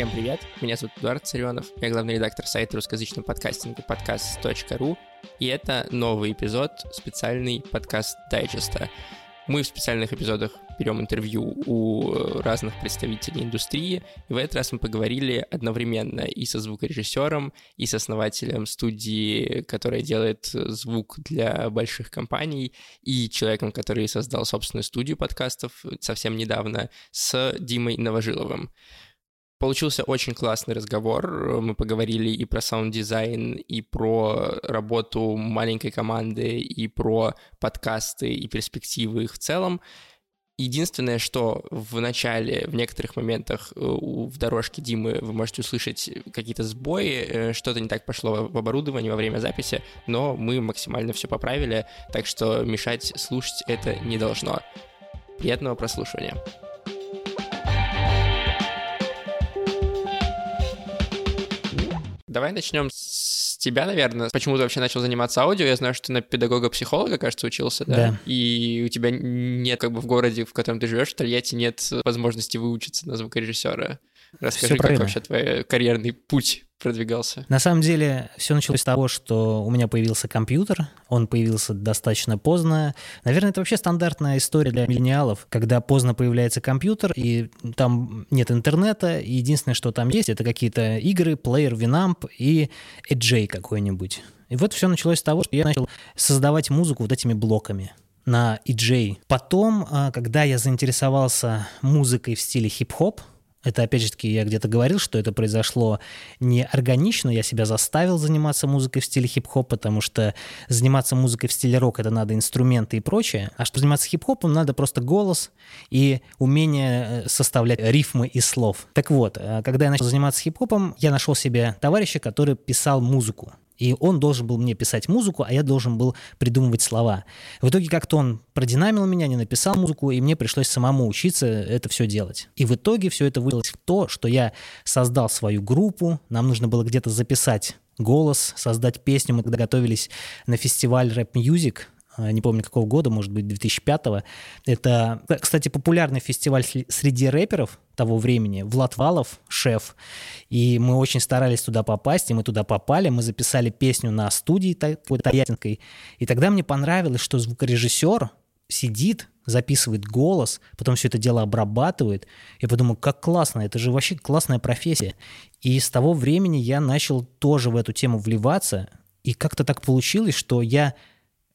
Всем привет, меня зовут Эдуард Царенов, я главный редактор сайта русскоязычного подкастинга подкаст.ру, и это новый эпизод, специальный подкаст дайджеста. Мы в специальных эпизодах берем интервью у э, разных представителей индустрии, и в этот раз мы поговорили одновременно и со звукорежиссером, и с основателем студии, которая делает звук для больших компаний, и человеком, который создал собственную студию подкастов совсем недавно, с Димой Новожиловым. Получился очень классный разговор. Мы поговорили и про саунд-дизайн, и про работу маленькой команды, и про подкасты, и перспективы их в целом. Единственное, что в начале, в некоторых моментах э, в дорожке Димы вы можете услышать какие-то сбои, э, что-то не так пошло в оборудовании во время записи, но мы максимально все поправили, так что мешать слушать это не должно. Приятного прослушивания. Давай начнем с тебя, наверное. Почему ты вообще начал заниматься аудио? Я знаю, что ты на педагога-психолога, кажется, учился, да? Да. И у тебя нет, как бы в городе, в котором ты живешь, в Тольятти, нет возможности выучиться на звукорежиссера. Расскажи, как вообще твой карьерный путь продвигался? На самом деле, все началось с того, что у меня появился компьютер, он появился достаточно поздно. Наверное, это вообще стандартная история для миллениалов, когда поздно появляется компьютер, и там нет интернета, и единственное, что там есть, это какие-то игры, плеер, Winamp и EJ какой-нибудь. И вот все началось с того, что я начал создавать музыку вот этими блоками на EJ. Потом, а, когда я заинтересовался музыкой в стиле хип-хоп, это, опять же таки, я где-то говорил, что это произошло не органично, я себя заставил заниматься музыкой в стиле хип-хоп, потому что заниматься музыкой в стиле рок — это надо инструменты и прочее, а чтобы заниматься хип-хопом, надо просто голос и умение э, составлять рифмы из слов. Так вот, э, когда я начал заниматься хип-хопом, я нашел себе товарища, который писал музыку. И он должен был мне писать музыку, а я должен был придумывать слова. В итоге как-то он продинамил меня, не написал музыку, и мне пришлось самому учиться это все делать. И в итоге все это вылилось в то, что я создал свою группу, нам нужно было где-то записать голос, создать песню. Мы тогда готовились на фестиваль Rap Music, не помню какого года, может быть, 2005-го. Это, кстати, популярный фестиваль среди рэперов того времени. Влад Валов, шеф. И мы очень старались туда попасть, и мы туда попали. Мы записали песню на студии такой тольяттинской. И тогда мне понравилось, что звукорежиссер сидит, записывает голос, потом все это дело обрабатывает. Я подумал, как классно, это же вообще классная профессия. И с того времени я начал тоже в эту тему вливаться. И как-то так получилось, что я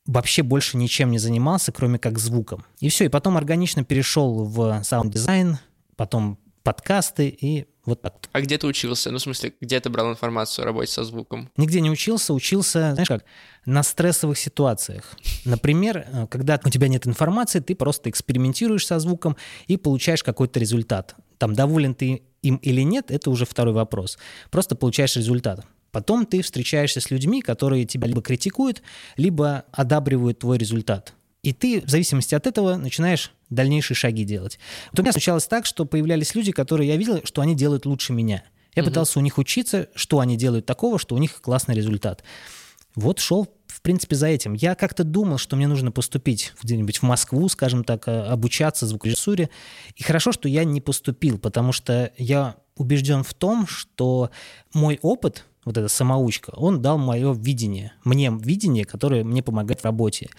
вообще больше ничем не занимался, кроме как звуком. И все, и потом органично перешел в саунд-дизайн, потом подкасты и вот так. А где ты учился? Ну, в смысле, где ты брал информацию о работе со звуком? Нигде не учился, учился, знаешь как, на стрессовых ситуациях. Например, э, когда у тебя нет информации, ты просто экспериментируешь со звуком и получаешь какой-то результат. Там, доволен ты им или нет, это уже второй вопрос. Просто получаешь результат. Потом ты встречаешься с людьми, которые тебя либо критикуют, либо одабривают твой результат. И ты в зависимости от этого начинаешь дальнейшие шаги делать. Вот у меня случалось так, что появлялись люди, которые я видел, что они делают лучше меня. Я Мгм. пытался у них учиться, что они делают такого, что у них классный результат. Вот шел, принципе, за этим. Я как-то думал, что мне нужно поступить где-нибудь в Москву, скажем так, э, обучаться звукорежиссуре. И хорошо, что я не поступил, потому что я убежден в том, что мой опыт, вот эта самоучка, он дал мое видение, мне видение, которое мне помогает в работе.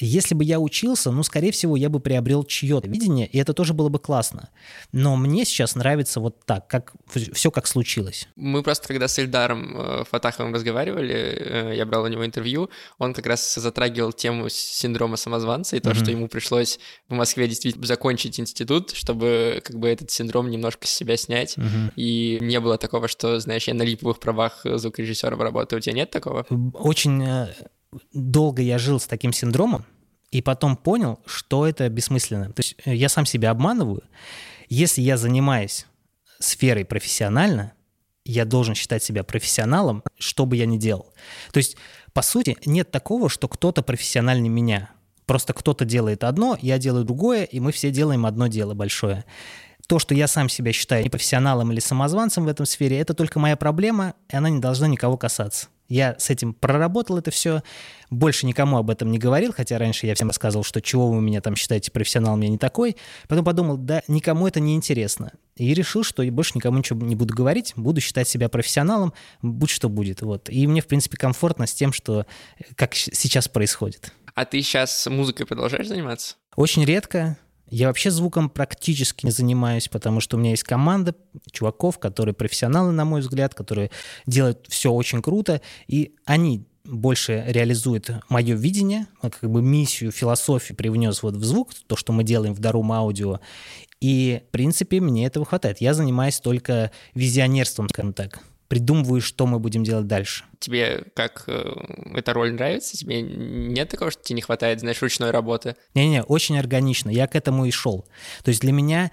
Если бы я учился, ну, скорее всего, я бы приобрел чье-то видение, и это тоже было бы классно. Но мне сейчас нравится вот так, как все как случилось. Мы просто, когда с Эльдаром э, Фатаховым разговаривали, э, я брал у него интервью, он как раз затрагивал тему синдрома самозванца и то, Мгм. что ему пришлось в Москве действительно закончить институт, чтобы как бы этот синдром немножко с себя снять. И не было такого, что, знаешь, я на липовых правах звукорежиссера работаю. У тебя нет такого? Очень э, долго я жил с таким синдромом, и потом понял, что это бессмысленно. То есть э, я сам себя обманываю. Если я занимаюсь сферой профессионально, я должен считать себя профессионалом, что бы я ни делал. То есть, по сути, нет такого, что кто-то профессиональнее меня. Просто кто-то делает одно, я делаю другое, и мы все делаем одно дело большое. То, что я сам себя считаю профессионалом или самозванцем в этом сфере, это только моя проблема, и она не должна никого касаться. Я с этим проработал это все, больше никому об этом не говорил, хотя раньше я всем рассказывал, что чего вы меня там считаете профессионалом, я не такой. Потом подумал, да, никому это не интересно. И решил, что я больше никому ничего не буду говорить, буду считать себя профессионалом, будь что будет. Вот. И мне, в принципе, комфортно с тем, что как сейчас происходит. А ты сейчас музыкой продолжаешь заниматься? Очень редко. Я вообще звуком практически не занимаюсь, потому что у меня есть команда чуваков, которые профессионалы, на мой взгляд, которые делают все очень круто, и они больше реализует мое видение, как бы миссию, философию привнес вот в звук, то, что мы делаем в Дарум Аудио. И, в принципе, мне этого хватает. Я занимаюсь только визионерством, скажем так придумываю, что мы будем делать дальше. Тебе как э, эта роль нравится? Тебе нет такого, что тебе не хватает, знаешь, ручной работы? Не-не, очень органично. Я к этому и шел. То есть для меня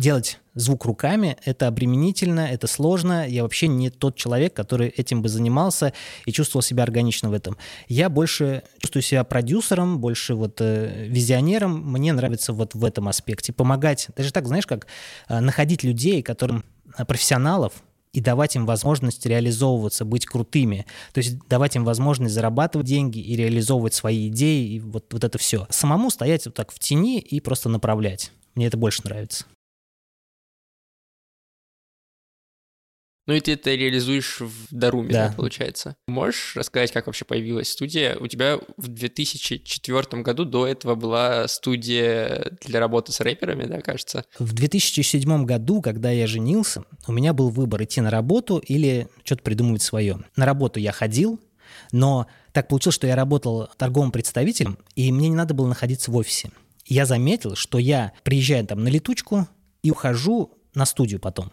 делать звук руками — это обременительно, это сложно. Я вообще не тот человек, который этим бы занимался и чувствовал себя органично в этом. Я больше чувствую себя продюсером, больше вот э, визионером. Мне нравится вот в этом аспекте помогать. Даже так, знаешь, как э, находить людей, которым э, профессионалов, и давать им возможность реализовываться, быть крутыми. То есть давать им возможность зарабатывать деньги и реализовывать свои идеи, и вот, вот это все. Самому стоять вот так в тени и просто направлять. Мне это больше нравится. Ну и ты это реализуешь в Даруме, да. да, получается. Можешь рассказать, как вообще появилась студия? У тебя в 2004 году до этого была студия для работы с рэперами, да, кажется? В 2007 году, когда я женился, у меня был выбор идти на работу или что-то придумывать свое. На работу я ходил, но так получилось, что я работал торговым представителем, и мне не надо было находиться в офисе. Я заметил, что я приезжаю там на летучку и ухожу на студию потом.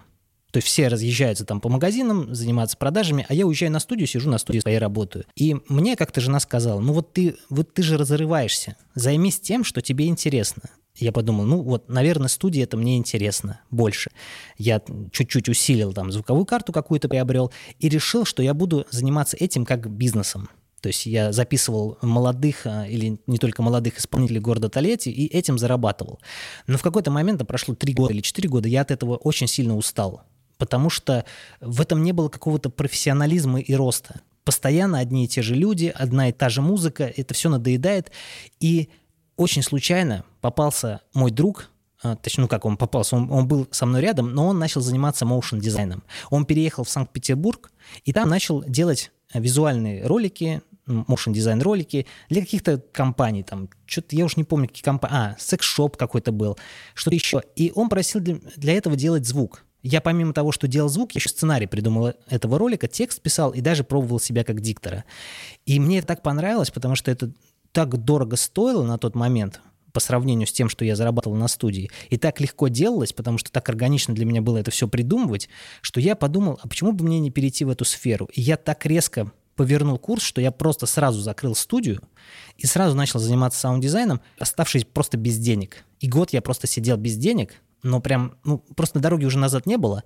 То есть все разъезжаются там по магазинам, заниматься продажами, а я уезжаю на студию, сижу на студии своей работаю. И мне как-то жена сказала, ну вот ты, вот ты же разрываешься, займись тем, что тебе интересно. Я подумал, ну вот, наверное, студия это мне интересно больше. Я чуть-чуть усилил там звуковую карту какую-то приобрел и решил, что я буду заниматься этим как бизнесом. То есть я записывал молодых а, или не только молодых исполнителей города Толетти и этим зарабатывал. Но в какой-то момент, прошло три года или четыре года, я от этого очень сильно устал потому что в этом не было какого-то профессионализма и роста. Постоянно одни и те же люди, одна и та же музыка, это все надоедает. И очень случайно попался мой друг, а, точнее, ну как он попался, он, он был со мной рядом, но он начал заниматься моушен дизайном. Он переехал в Санкт-Петербург и там начал делать визуальные ролики, motion дизайн ролики для каких-то компаний, там, что-то я уж не помню, какие компании, а, секс-шоп какой-то был, что-то еще. И он просил для, для этого делать звук. Я помимо того, что делал звук, я еще сценарий придумал этого ролика, текст писал и даже пробовал себя как диктора. И мне это так понравилось, потому что это так дорого стоило на тот момент по сравнению с тем, что я зарабатывал на студии. И так легко делалось, потому что так органично для меня было это все придумывать, что я подумал, а почему бы мне не перейти в эту сферу? И я так резко повернул курс, что я просто сразу закрыл студию и сразу начал заниматься саунд-дизайном, оставшись просто без денег. И год я просто сидел без денег, но прям, ну, просто на дороге уже назад не было.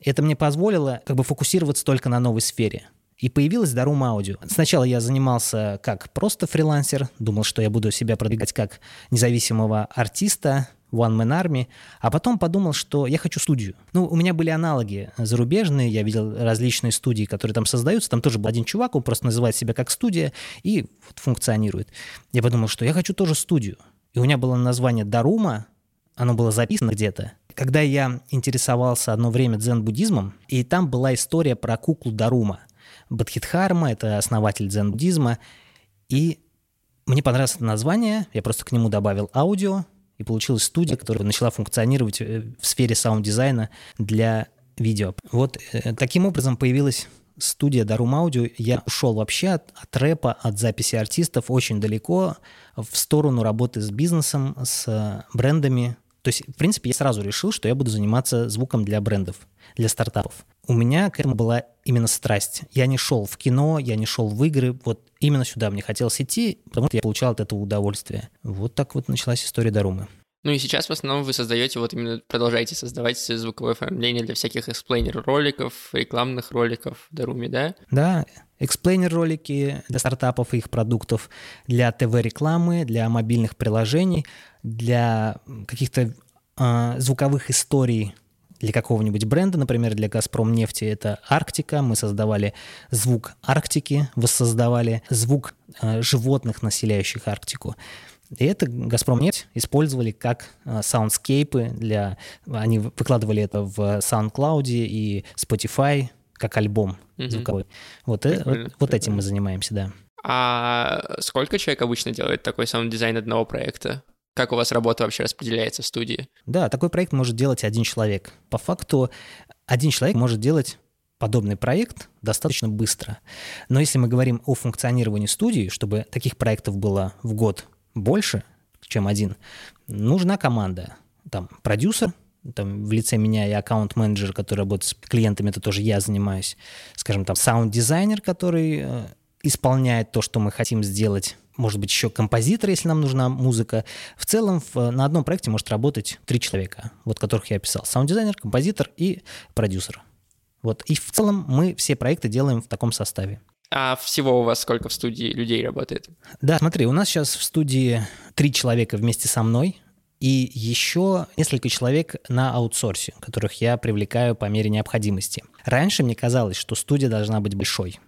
Это мне позволило как бы фокусироваться только на новой сфере. И появилась Дарум Аудио. Сначала я занимался как просто фрилансер, думал, что я буду себя продвигать как независимого артиста, One Man Army, а потом подумал, что я хочу студию. Ну, у меня были аналоги зарубежные, я видел различные студии, которые там создаются, там тоже был один чувак, он просто называет себя как студия и вот функционирует. Я подумал, что я хочу тоже студию. И у меня было название Дарума, оно было записано где-то. Когда я интересовался одно время дзен-буддизмом, и там была история про куклу Дарума. Бадхидхарма — это основатель дзен-буддизма, и мне понравилось это название, я просто к нему добавил аудио, и получилась студия, которая начала функционировать э, в сфере саунд-дизайна для видео. Вот э, таким образом появилась студия Daruma Audio. Я ушел вообще от, от рэпа, от записи артистов очень далеко в сторону работы с бизнесом, с э, брендами, то есть, в принципе, я сразу решил, что я буду заниматься звуком для брендов, для стартапов. У меня к этому была именно страсть. Я не шел в кино, я не шел в игры. Вот именно сюда мне хотелось идти, потому что я получал от этого удовольствие. Вот так вот началась история Дарумы. Ну и сейчас в основном вы создаете, вот именно продолжаете создавать звуковое оформление для всяких эксплейнер-роликов, рекламных роликов в Даруме, да? Да, эксплейнер-ролики для стартапов и их продуктов, для ТВ-рекламы, для мобильных приложений, для каких-то э, звуковых историй для какого-нибудь бренда, например, для «Газпром» нефти это Арктика. Мы создавали звук Арктики, воссоздавали звук э, животных, населяющих Арктику. И это «Газпром» нефть использовали как саундскейпы для... Они выкладывали это в SoundCloud и Spotify как альбом mm-hmm. звуковой. Вот, э, вот, вот этим мы занимаемся, да. А сколько человек обычно делает такой саунд-дизайн одного проекта? Как у вас работа вообще распределяется в студии? Да, такой проект может делать один человек. По факту один человек может делать подобный проект достаточно быстро. Но если мы говорим о функционировании студии, чтобы таких проектов было в год больше, чем один, нужна команда. Там продюсер, там в лице меня и аккаунт-менеджер, который работает с клиентами, это тоже я занимаюсь. Скажем, там саунд-дизайнер, который э, исполняет то, что мы хотим сделать. Может быть, еще композитор, если нам нужна музыка. В целом в, на одном проекте может работать три человека, вот которых я описал. Саунд-дизайнер, композитор и продюсер. Вот. И в целом мы все проекты делаем в таком составе. А всего у вас сколько в студии людей работает? Да, смотри, у нас сейчас в студии три человека вместе со мной и еще несколько человек на аутсорсе, которых я привлекаю по мере необходимости. Раньше мне казалось, что студия должна быть большой.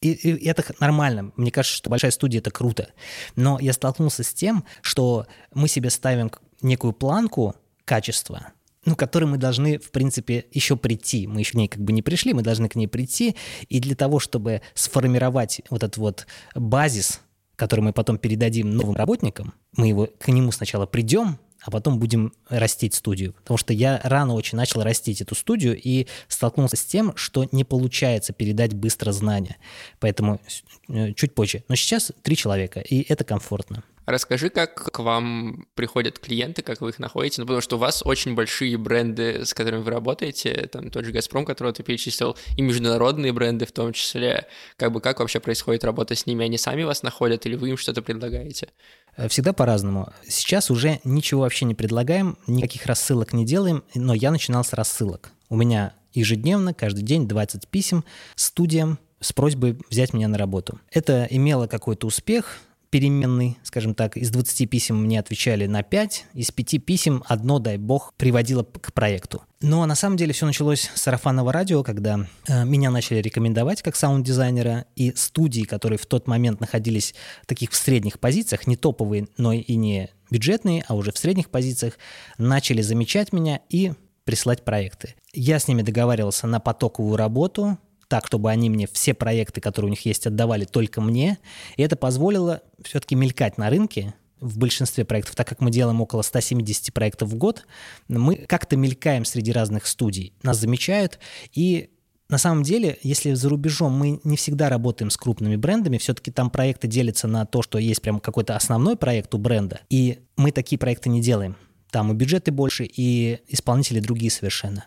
И, и это нормально. Мне кажется, что большая студия — это круто. Но я столкнулся с тем, что мы себе ставим некую планку качества, ну, которой мы должны, в принципе, еще прийти. Мы еще к ней как бы не пришли, мы должны к ней прийти. И для того, чтобы сформировать вот этот вот базис, который мы потом передадим новым работникам, мы его к нему сначала придем, а потом будем растить студию. Потому что я рано очень начал растить эту студию и столкнулся с тем, что не получается передать быстро знания. Поэтому э, чуть позже. Но сейчас три человека, и это комфортно. Расскажи, как к вам приходят клиенты, как вы их находите, ну, потому что у вас очень большие бренды, с которыми вы работаете, там тот же «Газпром», которого ты перечислил, и международные бренды в том числе. Как бы как вообще происходит работа с ними? Они сами вас находят или вы им что-то предлагаете? Э, всегда по-разному. Сейчас уже ничего вообще не предлагаем, никаких рассылок не делаем, но я начинал с рассылок. У меня ежедневно, каждый день 20 писем студиям с просьбой взять меня на работу. Это имело какой-то успех, переменный, скажем так, из 20 писем мне отвечали на 5, из 5 писем одно, дай бог, приводило к проекту. Но на самом деле все началось с сарафанного радио, когда э, меня начали рекомендовать как саунд-дизайнера, и студии, которые в тот момент находились таких в средних позициях, не топовые, но и не бюджетные, а уже в средних позициях, начали замечать меня и прислать проекты. Я с ними договаривался на потоковую работу, так, чтобы они мне все проекты, которые у них есть, отдавали только мне. И это позволило все-таки мелькать на рынке, в большинстве проектов, так как мы делаем около 170 проектов в год, мы как-то мелькаем среди разных студий. Нас замечают, и на самом деле, если за рубежом мы не всегда работаем с крупными брендами, все-таки там проекты делятся на то, что есть прям какой-то основной проект у бренда, и мы такие проекты не делаем. Там и бюджеты больше, и исполнители другие совершенно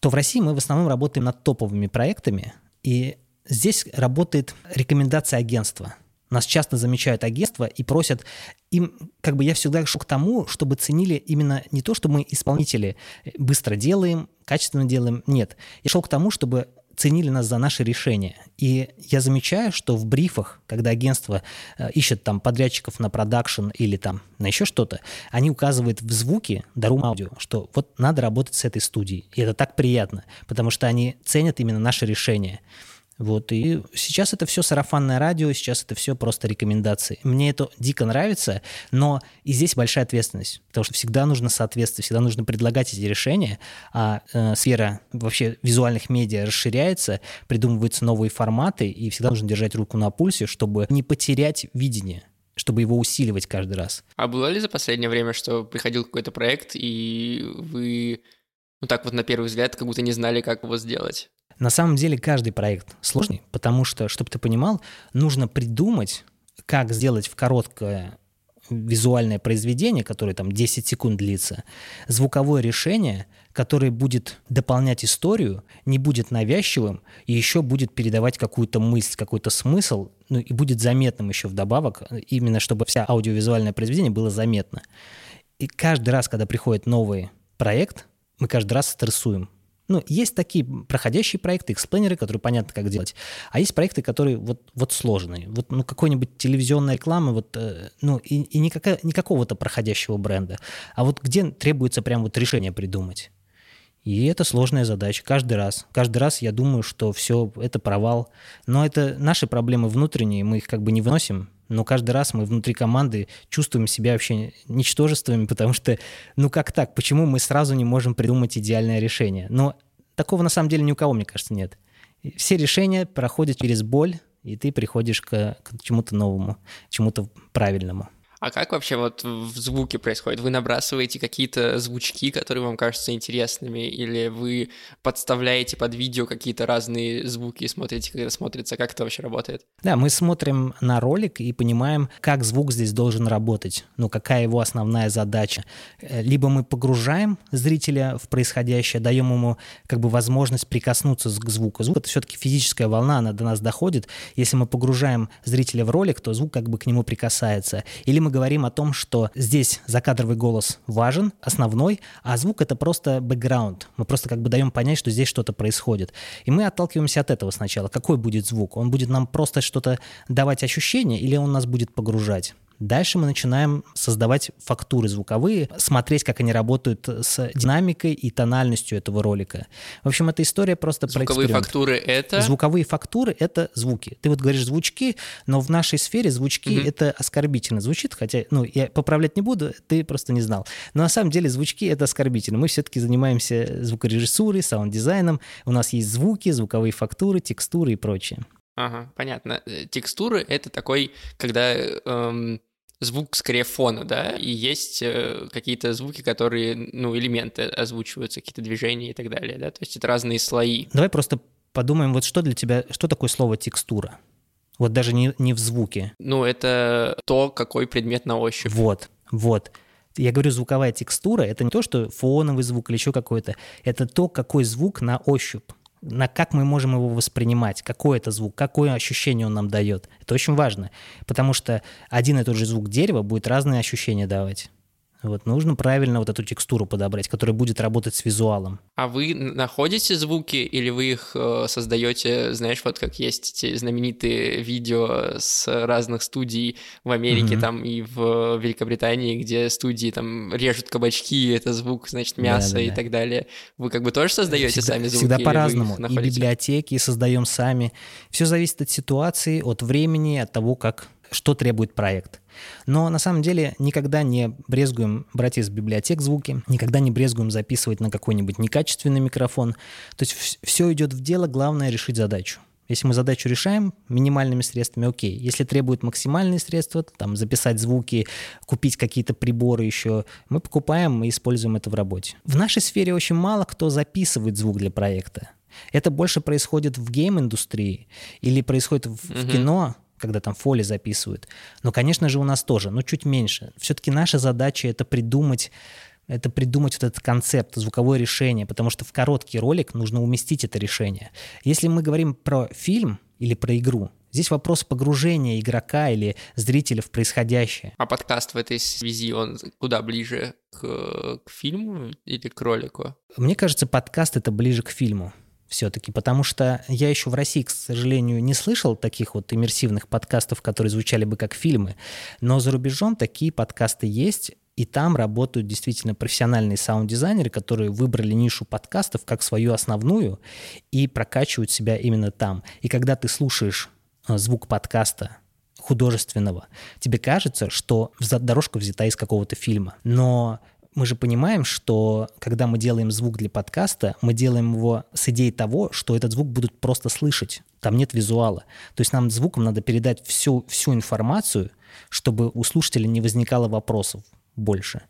то в России мы в основном работаем над топовыми проектами, и здесь работает рекомендация агентства. Нас часто замечают агентства и просят им, как бы я всегда шел к тому, чтобы ценили именно не то, что мы исполнители быстро делаем, качественно делаем, нет. Я шел к тому, чтобы ценили нас за наши решения. И я замечаю, что в брифах, когда агентство э, ищет там подрядчиков на продакшн или там на еще что-то, они указывают в звуке, дарум аудио, что вот надо работать с этой студией. И это так приятно, потому что они ценят именно наши решения. Вот, и сейчас это все сарафанное радио, сейчас это все просто рекомендации. Мне это дико нравится, но и здесь большая ответственность, потому что всегда нужно соответствовать, всегда нужно предлагать эти решения, а э, сфера вообще визуальных медиа расширяется, придумываются новые форматы, и всегда нужно держать руку на пульсе, чтобы не потерять видение чтобы его усиливать каждый раз. А было ли за последнее время, что приходил какой-то проект, и вы, ну так вот на первый взгляд, как будто не знали, как его сделать? На самом деле каждый проект сложный, потому что, чтобы ты понимал, нужно придумать, как сделать в короткое визуальное произведение, которое там 10 секунд длится, звуковое решение, которое будет дополнять историю, не будет навязчивым и еще будет передавать какую-то мысль, какой-то смысл, ну и будет заметным еще вдобавок, именно чтобы вся аудиовизуальное произведение было заметно. И каждый раз, когда приходит новый проект, мы каждый раз стрессуем, ну, есть такие проходящие проекты, эксплейнеры, которые понятно, как делать. А есть проекты, которые вот, вот сложные. Вот ну, какой-нибудь телевизионная реклама, вот, э, ну, и, и никакая, не какого-то проходящего бренда, а вот где требуется прям вот решение придумать. И это сложная задача каждый раз. Каждый раз я думаю, что все, это провал. Но это наши проблемы внутренние, мы их как бы не выносим. Но каждый раз мы внутри команды чувствуем себя вообще ничтожествами, потому что, ну как так? Почему мы сразу не можем придумать идеальное решение? Но такого на самом деле ни у кого, мне кажется, нет. Все решения проходят через боль, и ты приходишь к, к чему-то новому, чему-то правильному. А как вообще вот в звуке происходит? Вы набрасываете какие-то звучки, которые вам кажутся интересными, или вы подставляете под видео какие-то разные звуки и смотрите, как это смотрится? Как это вообще работает? Да, мы смотрим на ролик и понимаем, как звук здесь должен работать, ну, какая его основная задача. Э, либо мы погружаем зрителя в происходящее, даем ему как бы возможность прикоснуться к звуку. Звук — это все-таки физическая волна, она до нас доходит. Если мы погружаем зрителя в ролик, то звук как бы к нему прикасается. Или мы мы говорим о том, что здесь закадровый голос важен, основной, а звук — это просто бэкграунд. Мы просто как бы даем понять, что здесь что-то происходит. И мы отталкиваемся от этого сначала. Какой будет звук? Он будет нам просто что-то давать ощущение или он нас будет погружать? Дальше мы начинаем создавать фактуры звуковые, смотреть, как они работают с динамикой и тональностью этого ролика. В общем, эта история просто Звуковые про фактуры — это? Звуковые фактуры — это звуки. Ты вот говоришь звучки, но в нашей сфере звучки mm-hmm. — это оскорбительно звучит, хотя, ну, я поправлять не буду, ты просто не знал. Но на самом деле звучки — это оскорбительно. Мы все-таки занимаемся звукорежиссурой, саунд-дизайном. У нас есть звуки, звуковые фактуры, текстуры и прочее. Ага, понятно. Э, текстуры — это такой, когда эм, звук скорее фона, да, и есть э, какие-то звуки, которые, ну, элементы озвучиваются, какие-то движения и так далее, да, то есть это разные слои. Давай просто подумаем, вот что для тебя, что такое слово текстура? Вот даже не, не в звуке. Ну, это то, какой предмет на ощупь. Вот, вот. Я говорю, звуковая текстура — это не то, что фоновый звук или еще какой-то. Это то, какой звук на ощупь на как мы можем его воспринимать, какой это звук, какое ощущение он нам дает. Это очень важно, потому что один и тот же звук дерева будет разные ощущения давать. Вот нужно правильно вот эту текстуру подобрать, которая будет работать с визуалом. А вы находите звуки или вы их э, создаете, знаешь, вот как есть эти знаменитые видео с разных студий в Америке mm-hmm. там и в Великобритании, где студии там режут кабачки, это звук, значит, мясо да, да, и да. так далее. Вы как бы тоже создаете всегда, сами звуки? Всегда по-разному. И библиотеки создаем сами. Все зависит от ситуации, от времени, от того, как что требует проект. Но на самом деле никогда не брезгуем брать из библиотек звуки, никогда не брезгуем записывать на какой-нибудь некачественный микрофон. То есть все идет в дело, главное решить задачу. Если мы задачу решаем минимальными средствами, окей. Если требуют максимальные средства, там записать звуки, купить какие-то приборы еще, мы покупаем и используем это в работе. В нашей сфере очень мало кто записывает звук для проекта. Это больше происходит в гейм-индустрии или происходит в, угу. в кино, когда там фоли записывают. Но, конечно же, у нас тоже, но чуть меньше. Все-таки наша задача — это придумать это придумать вот этот концепт, звуковое решение, потому что в короткий ролик нужно уместить это решение. Если мы говорим про фильм или про игру, Здесь вопрос погружения игрока или зрителя в происходящее. А подкаст в этой связи, он куда ближе к, к фильму или к ролику? Мне кажется, подкаст это ближе к фильму все-таки, потому что я еще в России, к сожалению, не слышал таких вот иммерсивных подкастов, которые звучали бы как фильмы, но за рубежом такие подкасты есть, и там работают действительно профессиональные саунд-дизайнеры, которые выбрали нишу подкастов как свою основную и прокачивают себя именно там. И когда ты слушаешь э, звук подкаста художественного, тебе кажется, что дорожка взята из какого-то фильма. Но мы же понимаем, что когда мы делаем звук для подкаста, мы делаем его с идеей того, что этот звук будут просто слышать. Там нет визуала. То есть нам звуком надо передать всю, всю информацию, чтобы у слушателя не возникало вопросов больше.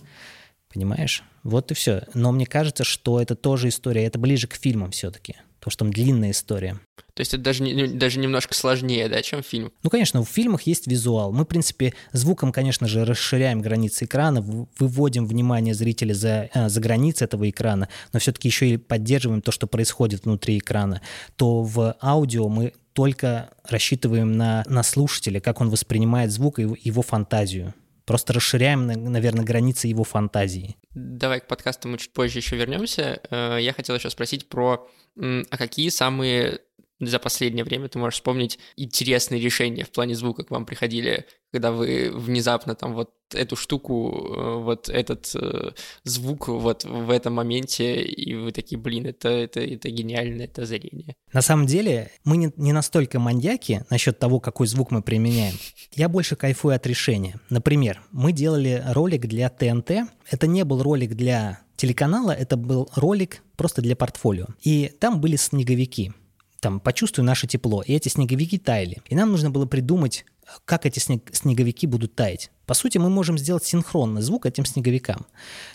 Понимаешь? Вот и все. Но мне кажется, что это тоже история, это ближе к фильмам все-таки потому что там длинная история. То есть это даже, не, даже немножко сложнее, да, чем фильм? Ну, конечно, в фильмах есть визуал. Мы, в принципе, звуком, конечно же, расширяем границы экрана, выводим внимание зрителя за, э, за границы этого экрана, но все-таки еще и поддерживаем то, что происходит внутри экрана. То в аудио мы только рассчитываем на, на слушателя, как он воспринимает звук и его фантазию. Просто расширяем, наверное, границы его фантазии. Давай к подкасту мы чуть позже еще вернемся. Э, я хотел еще спросить про, а какие самые за последнее время ты можешь вспомнить интересные решения в плане звука к вам приходили, когда вы внезапно там вот эту штуку, э, вот этот э, звук вот в этом моменте, и вы такие, блин, это, это, это гениально, это озарение. На самом деле мы не, не настолько маньяки насчет того, какой звук мы применяем. Я больше кайфую от решения. Например, мы делали ролик для ТНТ. Это не был ролик для телеканала, это был ролик просто для портфолио. И там были снеговики там, почувствуй наше тепло. И эти снеговики таяли. И нам нужно было придумать, как эти снег, снеговики будут таять. По сути, мы можем сделать синхронный звук этим снеговикам.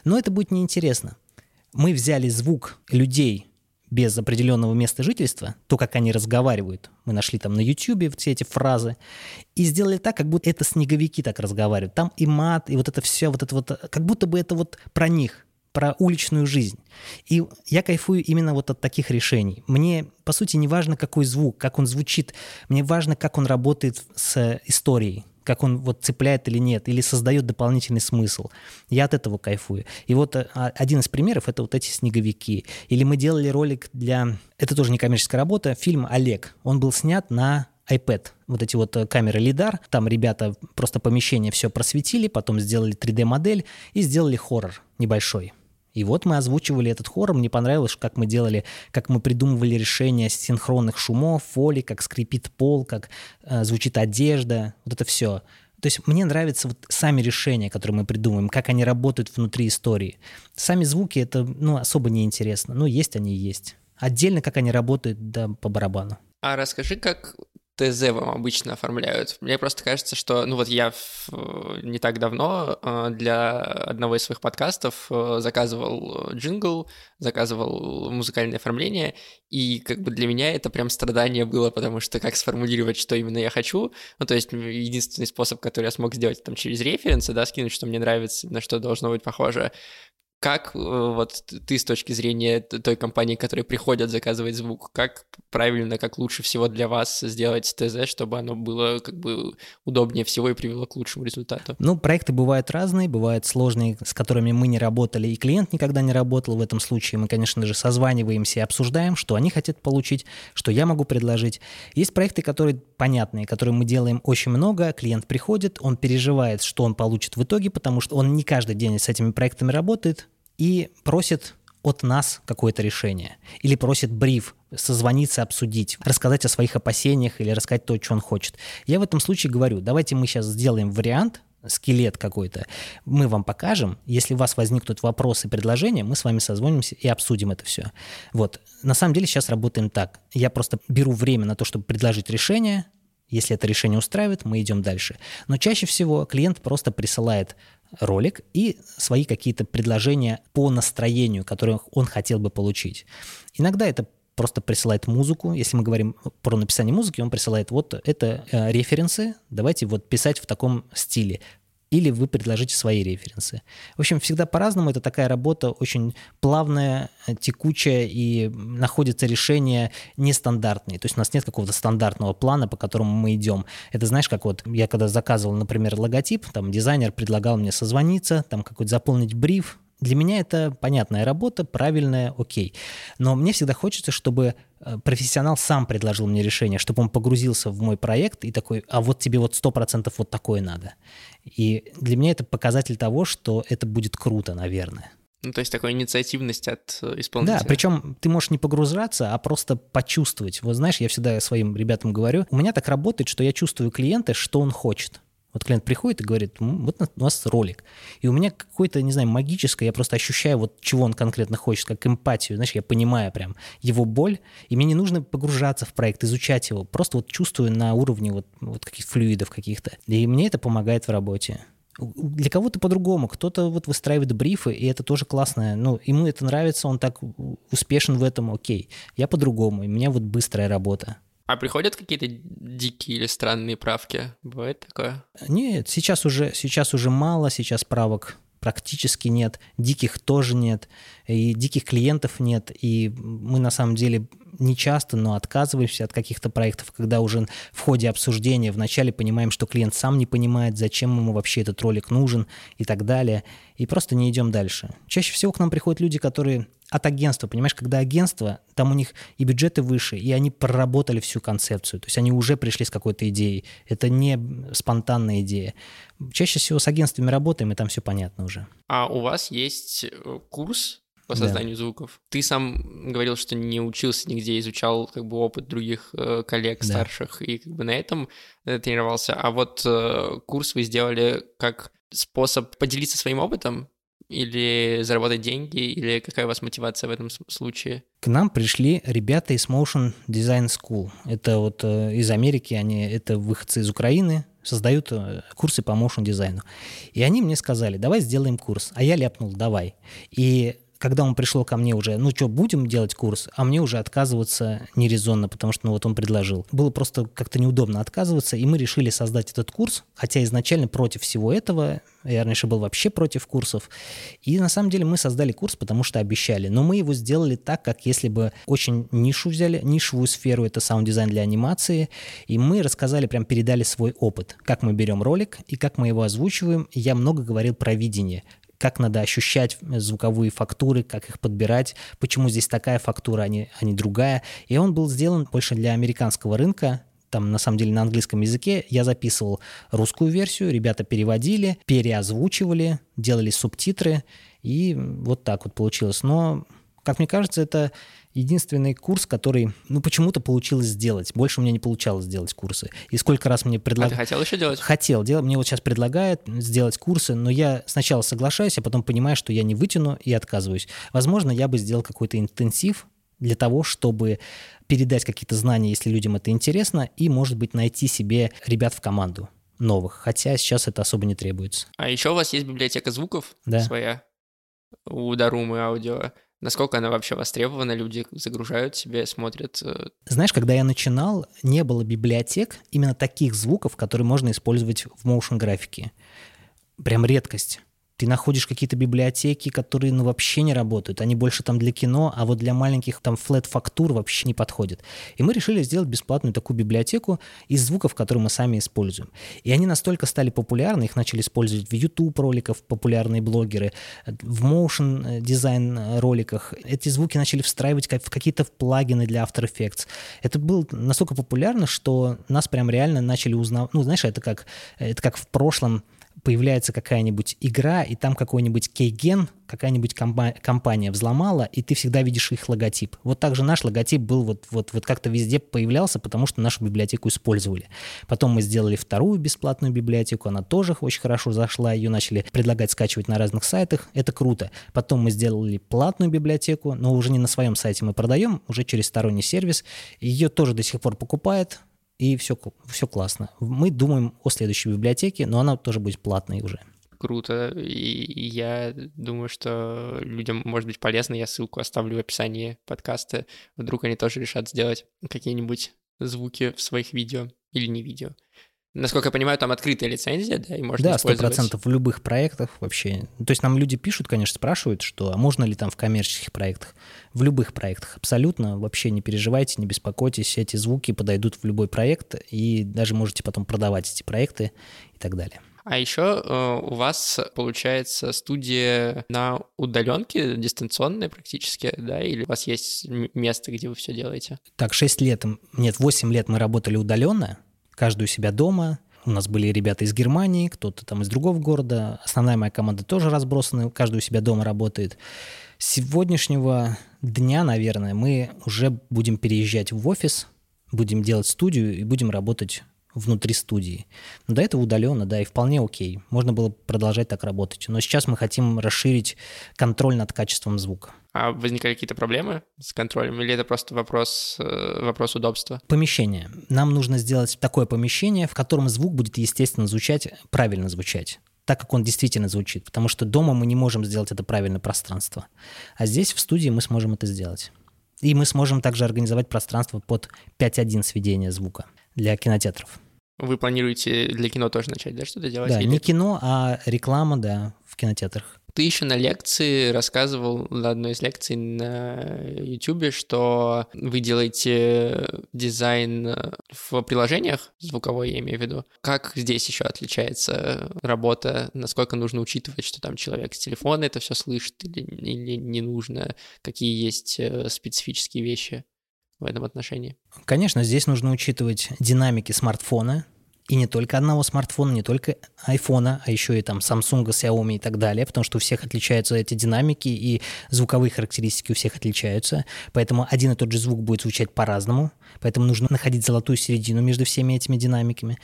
Но это будет неинтересно. Мы взяли звук людей без определенного места жительства, то, как они разговаривают. Мы нашли там на YouTube все эти фразы и сделали так, как будто это снеговики так разговаривают. Там и мат, и вот это все, вот это вот, как будто бы это вот про них про уличную жизнь. И я кайфую именно вот от таких решений. Мне, по сути, не важно, какой звук, как он звучит. Мне важно, как он работает с историей, как он вот цепляет или нет, или создает дополнительный смысл. Я от этого кайфую. И вот а, один из примеров — это вот эти снеговики. Или мы делали ролик для... Это тоже не коммерческая работа. Фильм «Олег». Он был снят на iPad, вот эти вот э, камеры лидар, там ребята просто помещение все просветили, потом сделали 3D-модель и сделали хоррор небольшой. И вот мы озвучивали этот хор, мне понравилось, как мы делали, как мы придумывали решения синхронных шумов, фоли, как скрипит пол, как э, звучит одежда, вот это все. То есть мне нравятся вот сами решения, которые мы придумываем, как они работают внутри истории. Сами звуки это ну, особо не интересно. Ну, есть они и есть. Отдельно, как они работают, да, по барабану. А расскажи, как ТЗ вам обычно оформляют. Мне просто кажется, что, ну вот я в, не так давно э, для одного из своих подкастов э, заказывал джингл, заказывал музыкальное оформление, и как бы для меня это прям страдание было, потому что как сформулировать, что именно я хочу, ну то есть единственный способ, который я смог сделать там через референсы, да, скинуть, что мне нравится, на что должно быть похоже, как э, вот ты с точки зрения той компании, которая приходят заказывать звук, как правильно, как лучше всего для вас сделать ТЗ, чтобы оно было как бы удобнее всего и привело к лучшему результату? Ну, проекты бывают разные, бывают сложные, с которыми мы не работали, и клиент никогда не работал. В этом случае мы, конечно же, созваниваемся и обсуждаем, что они хотят получить, что я могу предложить. Есть проекты, которые понятные, которые мы делаем очень много, клиент приходит, он переживает, что он получит в итоге, потому что он не каждый день с этими проектами работает, и просит от нас какое-то решение. Или просит бриф, созвониться, обсудить, рассказать о своих опасениях или рассказать то, что он хочет. Я в этом случае говорю, давайте мы сейчас сделаем вариант, скелет какой-то, мы вам покажем. Если у вас возникнут вопросы, предложения, мы с вами созвонимся и обсудим это все. Вот. На самом деле сейчас работаем так. Я просто беру время на то, чтобы предложить решение, если это решение устраивает, мы идем дальше. Но чаще всего клиент просто присылает ролик и свои какие-то предложения по настроению, которые он хотел бы получить. Иногда это просто присылает музыку. Если мы говорим про написание музыки, он присылает вот это э, референсы, давайте вот писать в таком стиле или вы предложите свои референсы. В общем, всегда по-разному. Это такая работа очень плавная, текучая, и находятся решения нестандартные. То есть у нас нет какого-то стандартного плана, по которому мы идем. Это знаешь, как вот я когда заказывал, например, логотип, там дизайнер предлагал мне созвониться, там какой-то заполнить бриф, для меня это понятная работа, правильная, окей. Но мне всегда хочется, чтобы э, профессионал сам предложил мне решение, чтобы он погрузился в мой проект и такой, а вот тебе вот 100% вот такое надо. И для меня это показатель того, что это будет круто, наверное. Ну, то есть такая инициативность от э, исполнителя. Да, причем ты можешь не погружаться, а просто почувствовать. Вот знаешь, я всегда своим ребятам говорю, у меня так работает, что я чувствую клиента, что он хочет. Вот клиент приходит и говорит, вот у нас ролик. И у меня какое-то, не знаю, магическое, я просто ощущаю, вот чего он конкретно хочет, как эмпатию. Знаешь, я понимаю прям его боль, и мне не нужно погружаться в проект, изучать его. Просто вот чувствую на уровне вот, вот каких-то флюидов каких-то. И мне это помогает в работе. Для кого-то по-другому, кто-то вот выстраивает брифы, и это тоже классно. Ну, ему это нравится, он так успешен в этом, окей. Я по-другому, у меня вот быстрая работа. А приходят какие-то дикие или странные правки? Бывает такое? Нет, сейчас уже, сейчас уже мало, сейчас правок практически нет, диких тоже нет, и диких клиентов нет, и мы на самом деле не часто, но отказываемся от каких-то проектов, когда уже в ходе обсуждения вначале понимаем, что клиент сам не понимает, зачем ему вообще этот ролик нужен и так далее, и просто не идем дальше. Чаще всего к нам приходят люди, которые от агентства, понимаешь, когда агентство, там у них и бюджеты выше, и они проработали всю концепцию, то есть они уже пришли с какой-то идеей. Это не спонтанная идея. Чаще всего с агентствами работаем, и там все понятно уже. А у вас есть э, курс по созданию да. звуков. Ты сам говорил, что не учился нигде, изучал как бы опыт других э, коллег да. старших и как бы на этом э, тренировался. А вот э, курс вы сделали как способ поделиться своим опытом или заработать деньги, или какая у вас мотивация в этом случае? К нам пришли ребята из Motion Design School. Это вот э, из Америки, они это выходцы из Украины, создают э, курсы по motion дизайну. И они мне сказали, давай сделаем курс. А я ляпнул, давай. И когда он пришел ко мне уже, ну что, будем делать курс, а мне уже отказываться нерезонно, потому что ну, вот он предложил. Было просто как-то неудобно отказываться, и мы решили создать этот курс, хотя изначально против всего этого, я раньше был вообще против курсов, и на самом деле мы создали курс, потому что обещали, но мы его сделали так, как если бы очень нишу взяли, нишевую сферу, это саунд-дизайн для анимации, и мы рассказали, прям передали свой опыт, как мы берем ролик и как мы его озвучиваем. Я много говорил про видение, как надо ощущать звуковые фактуры, как их подбирать, почему здесь такая фактура, а не, а не другая. И он был сделан больше для американского рынка, там на самом деле на английском языке. Я записывал русскую версию, ребята переводили, переозвучивали, делали субтитры, и вот так вот получилось. Но, как мне кажется, это единственный курс, который, ну, почему-то получилось сделать. Больше у меня не получалось сделать курсы. И сколько раз мне предлагали... А ты хотел еще делать? Хотел. Делать. Мне вот сейчас предлагают сделать курсы, но я сначала соглашаюсь, а потом понимаю, что я не вытяну и отказываюсь. Возможно, я бы сделал какой-то интенсив для того, чтобы передать какие-то знания, если людям это интересно, и, может быть, найти себе ребят в команду новых, хотя сейчас это особо не требуется. А еще у вас есть библиотека звуков да. своя у Дарумы аудио. Насколько она вообще востребована, люди загружают себе, смотрят. Э, Знаешь, когда я начинал, не было библиотек именно таких звуков, которые можно использовать в моушен графике. Прям редкость ты находишь какие-то библиотеки, которые ну, вообще не работают. Они больше там для кино, а вот для маленьких там флет-фактур вообще не подходят. И мы решили сделать бесплатную такую библиотеку из звуков, которые мы сами используем. И они настолько стали популярны, их начали использовать в YouTube роликах популярные блогеры, в motion э, дизайн роликах. Эти звуки начали встраивать в какие-то плагины для After Effects. Это было настолько популярно, что нас прям реально начали узнавать. Ну, знаешь, это как, это как в прошлом появляется какая-нибудь игра, и там какой-нибудь кейген, какая-нибудь компа- компания взломала, и ты всегда видишь их логотип. Вот так же наш логотип был вот, вот, вот как-то везде появлялся, потому что нашу библиотеку использовали. Потом мы сделали вторую бесплатную библиотеку, она тоже очень хорошо зашла, ее начали предлагать скачивать на разных сайтах, это круто. Потом мы сделали платную библиотеку, но уже не на своем сайте мы продаем, уже через сторонний сервис, ее тоже до сих пор покупает, и все, все классно. Мы думаем о следующей библиотеке, но она тоже будет платной уже. Круто. И я думаю, что людям может быть полезно. Я ссылку оставлю в описании подкаста. Вдруг они тоже решат сделать какие-нибудь звуки в своих видео или не видео. Насколько я понимаю, там открытая лицензия, да, и можно Да, сто процентов в любых проектах вообще. То есть нам люди пишут, конечно, спрашивают, что а можно ли там в коммерческих проектах, в любых проектах абсолютно, вообще не переживайте, не беспокойтесь, эти звуки подойдут в любой проект, и даже можете потом продавать эти проекты и так далее. А еще э, у вас получается студия на удаленке, дистанционная практически, да, или у вас есть место, где вы все делаете? Так, 6 лет, нет, 8 лет мы работали удаленно, каждый у себя дома. У нас были ребята из Германии, кто-то там из другого города. Основная моя команда тоже разбросана, каждый у себя дома работает. С сегодняшнего дня, наверное, мы уже будем переезжать в офис, будем делать студию и будем работать внутри студии. Но до этого удаленно, да, и вполне окей. Можно было продолжать так работать. Но сейчас мы хотим расширить контроль над качеством звука. А возникали какие-то проблемы с контролем, или это просто вопрос, э, вопрос удобства? Помещение. Нам нужно сделать такое помещение, в котором звук будет естественно звучать, правильно звучать так, как он действительно звучит, потому что дома мы не можем сделать это правильное пространство. А здесь, в студии, мы сможем это сделать. И мы сможем также организовать пространство под 5.1 сведения звука для кинотеатров. Вы планируете для кино тоже начать, да, что-то делать? Да, или... не кино, а реклама, да, в кинотеатрах. Ты еще на лекции рассказывал, на одной из лекций на YouTube, что вы делаете дизайн в приложениях, звуковой я имею в виду. Как здесь еще отличается работа? Насколько нужно учитывать, что там человек с телефона это все слышит или, или не нужно? Какие есть э, специфические вещи в этом отношении? Конечно, здесь нужно учитывать динамики смартфона, и не только одного смартфона, не только айфона, а еще и там Samsung, Xiaomi и так далее, потому что у всех отличаются эти динамики, и звуковые характеристики у всех отличаются. Поэтому один и тот же звук будет звучать по-разному. Поэтому нужно находить золотую середину между всеми этими динамиками.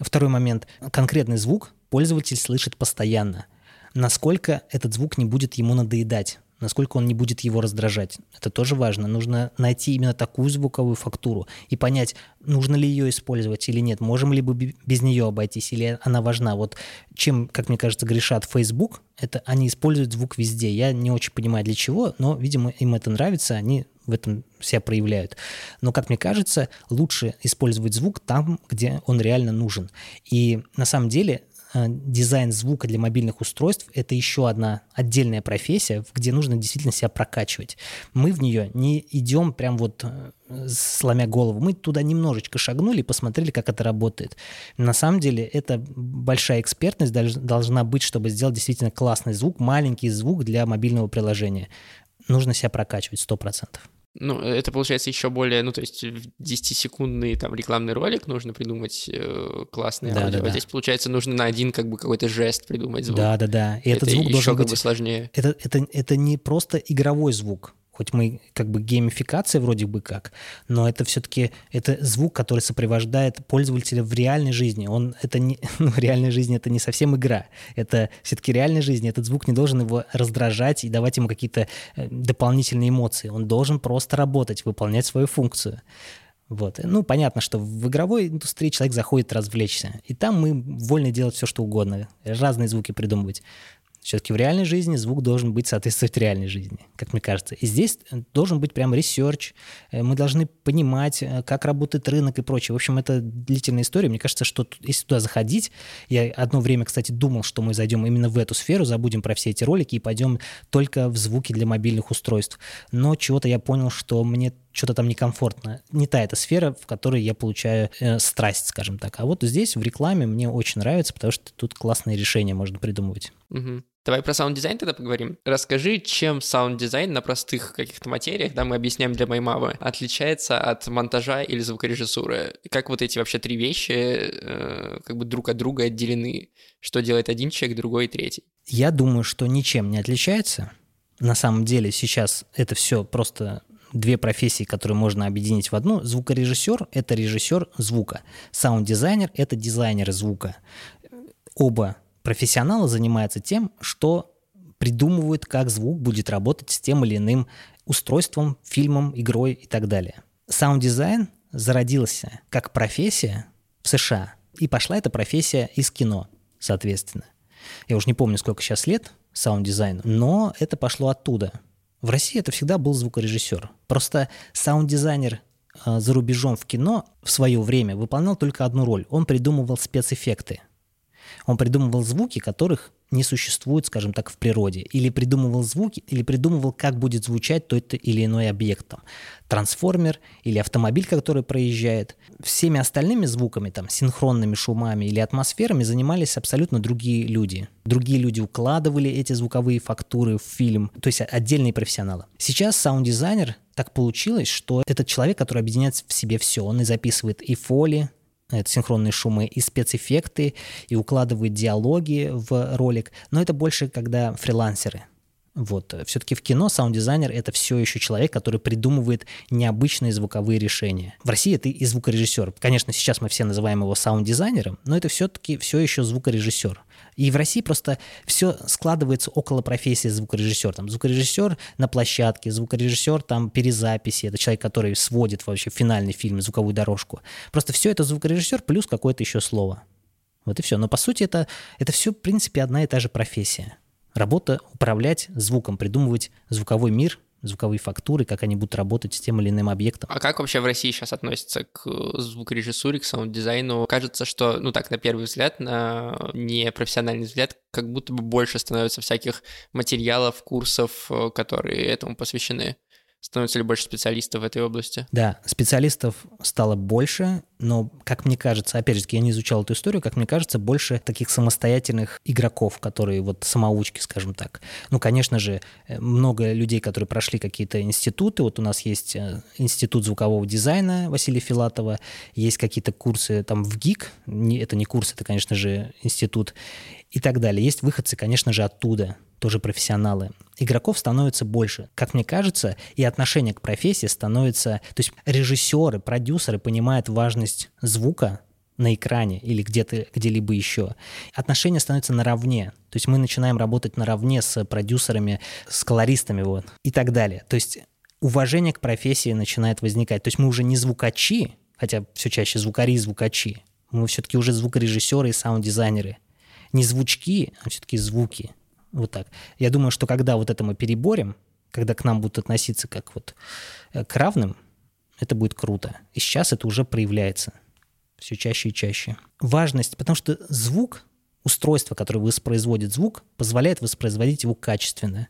Второй момент. Конкретный звук пользователь слышит постоянно. Насколько этот звук не будет ему надоедать насколько он не будет его раздражать. Это тоже важно. Нужно найти именно такую звуковую фактуру и понять, нужно ли ее использовать или нет, можем ли мы без нее обойтись, или она важна. Вот чем, как мне кажется, грешат Facebook, это они используют звук везде. Я не очень понимаю для чего, но, видимо, им это нравится, они в этом себя проявляют. Но, как мне кажется, лучше использовать звук там, где он реально нужен. И на самом деле дизайн звука для мобильных устройств – это еще одна отдельная профессия, где нужно действительно себя прокачивать. Мы в нее не идем прям вот э, сломя голову. Мы туда немножечко шагнули и посмотрели, как это работает. На самом деле это большая экспертность должна быть, чтобы сделать действительно классный звук, маленький звук для мобильного приложения. Нужно себя прокачивать 100%. Ну, это получается еще более, ну, то есть 10-секундный там рекламный ролик нужно придумать э, классный да, аудио. Да, да. А здесь, получается, нужно на один как бы какой-то жест придумать звук. Да, да, да. И этот звук еще должен как быть... бы сложнее. Это, это, это не просто игровой звук хоть мы как бы геймификация вроде бы как, но это все-таки это звук, который сопровождает пользователя в реальной жизни. Он это не ну, в реальной жизни это не совсем игра, это все-таки реальной жизни. Этот звук не должен его раздражать и давать ему какие-то э, дополнительные эмоции. Он должен просто работать, выполнять свою функцию. Вот. Ну, понятно, что в игровой индустрии человек заходит развлечься. И там мы вольны делать все, что угодно. Разные звуки придумывать. Все-таки в реальной жизни звук должен быть соответствовать реальной жизни, как мне кажется. И здесь должен быть прям ресерч. Э, мы должны понимать, э, как работает рынок и прочее. В общем, это длительная история. Мне кажется, что если туда заходить, я одно время, кстати, думал, что мы зайдем именно в эту сферу, забудем про все эти ролики и пойдем только в звуки для мобильных устройств. Но чего-то я понял, что мне что-то там некомфортно. Не та эта сфера, в которой я получаю э, страсть, скажем так. А вот здесь в рекламе мне очень нравится, потому что тут классные решения можно придумывать. Угу. Давай про саунд-дизайн тогда поговорим. Расскажи, чем саунд-дизайн на простых каких-то материях, да, мы объясняем для моей мамы, отличается от монтажа или звукорежиссуры. Как вот эти вообще три вещи э, как бы друг от друга отделены? Что делает один человек, другой и третий? Я думаю, что ничем не отличается. На самом деле сейчас это все просто две профессии, которые можно объединить в одну. Звукорежиссер — это режиссер звука. Саунд-дизайнер — это дизайнер звука. Оба профессионалы занимаются тем, что придумывают, как звук будет работать с тем или иным устройством, фильмом, игрой и так далее. Саунд-дизайн зародился как профессия в США, и пошла эта профессия из кино, соответственно. Я уже не помню, сколько сейчас лет саунд-дизайну, но это пошло оттуда. В России это всегда был звукорежиссер. Просто саунд-дизайнер э, за рубежом в кино в свое время выполнял только одну роль. Он придумывал спецэффекты – он придумывал звуки, которых не существует, скажем так, в природе. Или придумывал звуки, или придумывал, как будет звучать тот или иной объект. Там, трансформер или автомобиль, который проезжает. Всеми остальными звуками, там, синхронными шумами или атмосферами занимались абсолютно другие люди. Другие люди укладывали эти звуковые фактуры в фильм, то есть отдельные профессионалы. Сейчас саунд-дизайнер так получилось, что этот человек, который объединяет в себе все, он и записывает и фоли, это синхронные шумы, и спецэффекты, и укладывает диалоги в ролик. Но это больше, когда фрилансеры – вот. Все-таки в кино саунд-дизайнер — это все еще человек, который придумывает необычные звуковые решения. В России это и звукорежиссер. Конечно, сейчас мы все называем его саунд-дизайнером, но это все-таки все еще звукорежиссер. И в России просто все складывается около профессии звукорежиссер. Там звукорежиссер на площадке, звукорежиссер там перезаписи, это человек, который сводит вообще финальный фильм, звуковую дорожку. Просто все это звукорежиссер плюс какое-то еще слово. Вот и все. Но по сути это, это все, в принципе, одна и та же профессия. Работа управлять звуком, придумывать звуковой мир звуковые фактуры, как они будут работать с тем или иным объектом. А как вообще в России сейчас относятся к звукорежиссуре, к саунд-дизайну? Кажется, что, ну так, на первый взгляд, на непрофессиональный взгляд, как будто бы больше становится всяких материалов, курсов, э, которые этому посвящены. Становится ли больше специалистов в этой области? Да, специалистов стало больше, но, как мне кажется, опять же, я не изучал эту историю, как мне кажется, больше таких самостоятельных игроков, которые вот самоучки, скажем так. Ну, конечно же, э, много людей, которые прошли какие-то институты. Вот у нас есть э, институт звукового дизайна Василия Филатова, есть какие-то курсы там в ГИК, это не курс, это, конечно же, институт и так далее. Есть выходцы, конечно же, оттуда тоже профессионалы. Игроков становится больше. Как мне кажется, и отношение к профессии становится... То есть режиссеры, продюсеры понимают важность звука на экране или где-то, где-либо еще. Отношения становятся наравне. То есть мы начинаем работать наравне с продюсерами, с колористами вот, и так далее. То есть уважение к профессии начинает возникать. То есть мы уже не звукачи, хотя все чаще звукари и звукачи. Мы все-таки уже звукорежиссеры и саунд-дизайнеры. Не звучки, а все-таки звуки. Вот так. Я думаю, что когда вот это мы переборем, когда к нам будут относиться как вот э, к равным, это будет круто. И сейчас это уже проявляется все чаще и чаще. Важность, потому что звук, устройство, которое воспроизводит звук, позволяет воспроизводить его качественно.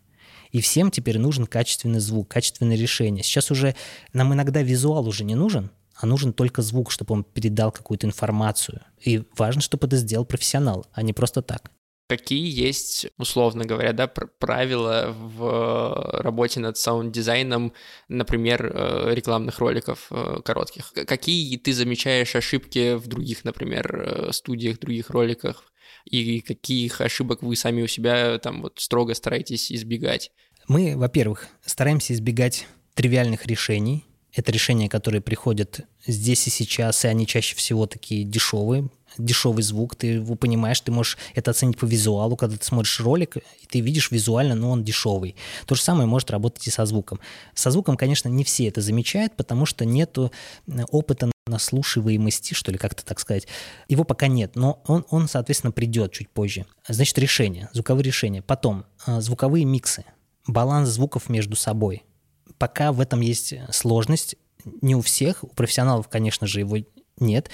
И всем теперь нужен качественный звук, качественное решение. Сейчас уже нам иногда визуал уже не нужен, а нужен только звук, чтобы он передал какую-то информацию. И важно, чтобы это сделал профессионал, а не просто так. Какие есть, условно говоря, да, правила в работе над саунд-дизайном, например, э, рекламных роликов э, коротких? Какие ты замечаешь ошибки в других, например, э, студиях, других роликах? И каких ошибок вы сами у себя там вот строго стараетесь избегать? Мы, во-первых, стараемся избегать тривиальных решений. Это решения, которые приходят здесь и сейчас, и они чаще всего такие дешевые, дешевый звук, ты его понимаешь, ты можешь это оценить по визуалу, когда ты смотришь ролик, и ты видишь визуально, но он дешевый. То же самое может работать и со звуком. Со звуком, конечно, не все это замечают, потому что нету э, опыта наслушиваемости, что ли, как-то так сказать. Его пока нет, но он, он соответственно, придет чуть позже. Значит, решение, звуковые решения. Потом, э, звуковые миксы, баланс звуков между собой. Пока в этом есть сложность, не у всех, у профессионалов, конечно же, его нет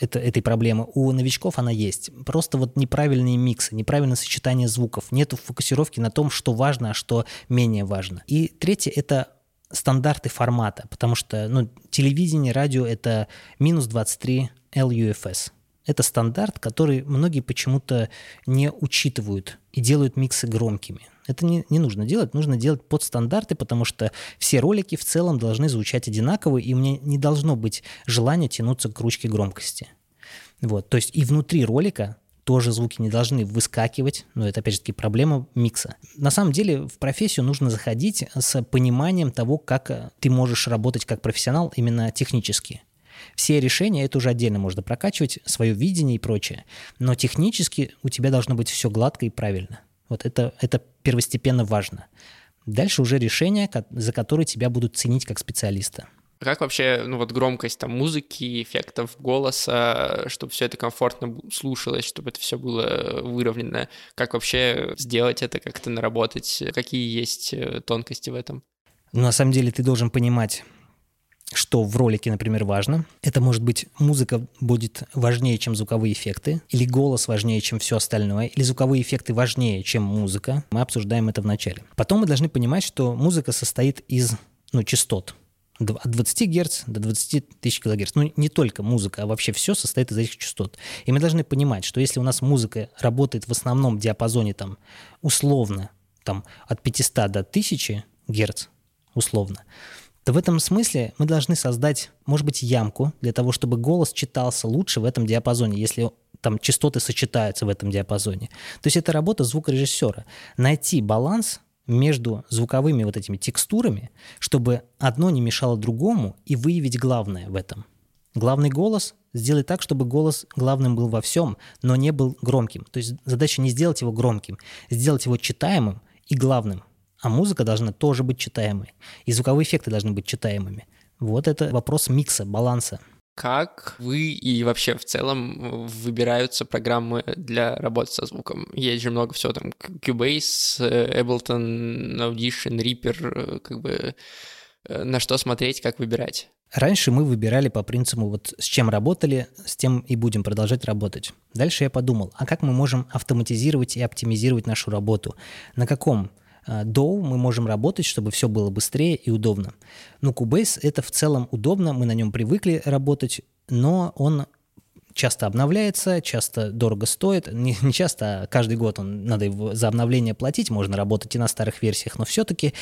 это, этой проблемы. У новичков она есть. Просто вот неправильные миксы, неправильное сочетание звуков. Нет фокусировки на том, что важно, а что менее важно. И третье — это стандарты формата, потому что ну, телевидение, радио — это минус 23 LUFS. Это стандарт, который многие почему-то не учитывают и делают миксы громкими. Это не, не нужно делать, нужно делать под стандарты, потому что все ролики в целом должны звучать одинаково, и мне не должно быть желания тянуться к ручке громкости. Вот, то есть и внутри ролика тоже звуки не должны выскакивать, но это, опять же таки, проблема микса. На самом деле в профессию нужно заходить с пониманием того, как ты можешь работать как профессионал именно технически. Все решения, это уже отдельно можно прокачивать, свое видение и прочее. Но технически у тебя должно быть все гладко и правильно. Вот это, это первостепенно важно. Дальше уже решения, за которые тебя будут ценить как специалиста. Как вообще, ну вот громкость там музыки, эффектов голоса, чтобы все это комфортно слушалось, чтобы это все было выровнено? Как вообще сделать это, как это наработать? Какие есть э, тонкости в этом? Ну, на самом деле ты должен понимать, что в ролике, например, важно. Это может быть музыка будет важнее, чем звуковые эффекты, или голос важнее, чем все остальное, или звуковые эффекты важнее, чем музыка. Мы обсуждаем это в начале. Потом мы должны понимать, что музыка состоит из ну, частот. От 20 Гц до 20 тысяч кГц. Ну, не только музыка, а вообще все состоит из этих частот. И мы должны понимать, что если у нас музыка работает в основном диапазоне там условно там, от 500 до 1000 Гц, условно, то в этом смысле мы должны создать, может быть, ямку для того, чтобы голос читался лучше в этом диапазоне, если там частоты сочетаются в этом диапазоне. То есть это работа звукорежиссера. Найти баланс между звуковыми вот этими текстурами, чтобы одно не мешало другому и выявить главное в этом. Главный голос сделать так, чтобы голос главным был во всем, но не был громким. То есть задача не сделать его громким, сделать его читаемым и главным – а музыка должна тоже быть читаемой. И звуковые эффекты должны быть читаемыми. Вот это вопрос микса, баланса. как вы и вообще в целом выбираются программы для работы со звуком? Есть же много всего там, Cubase, Ableton, Audition, Reaper, как бы на что смотреть, как выбирать? Раньше мы выбирали по принципу вот с чем работали, с тем и будем продолжать работать. Дальше я подумал, а как мы можем автоматизировать и оптимизировать нашу работу? На каком DAW мы можем работать, чтобы все было быстрее и удобно. Ну, Cubase — это в целом удобно, мы на нем привыкли работать, но он часто обновляется, часто дорого стоит. Не, не часто, а каждый год он, надо его за обновление платить, можно работать и на старых версиях, но все-таки.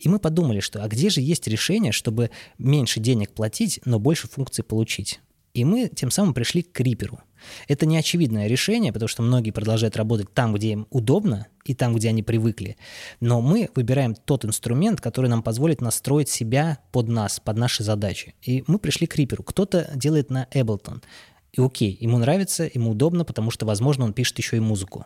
И мы подумали, что а где же есть решение, чтобы меньше денег платить, но больше функций получить? И мы тем самым пришли к Криперу. Это не очевидное решение, потому что многие продолжают работать там, где им удобно, и там, где они привыкли. Но мы выбираем тот инструмент, который нам позволит настроить себя под нас, под наши задачи. И мы пришли к Криперу. Кто-то делает на Ableton. И окей, ему нравится, ему удобно, потому что, возможно, он пишет еще и музыку.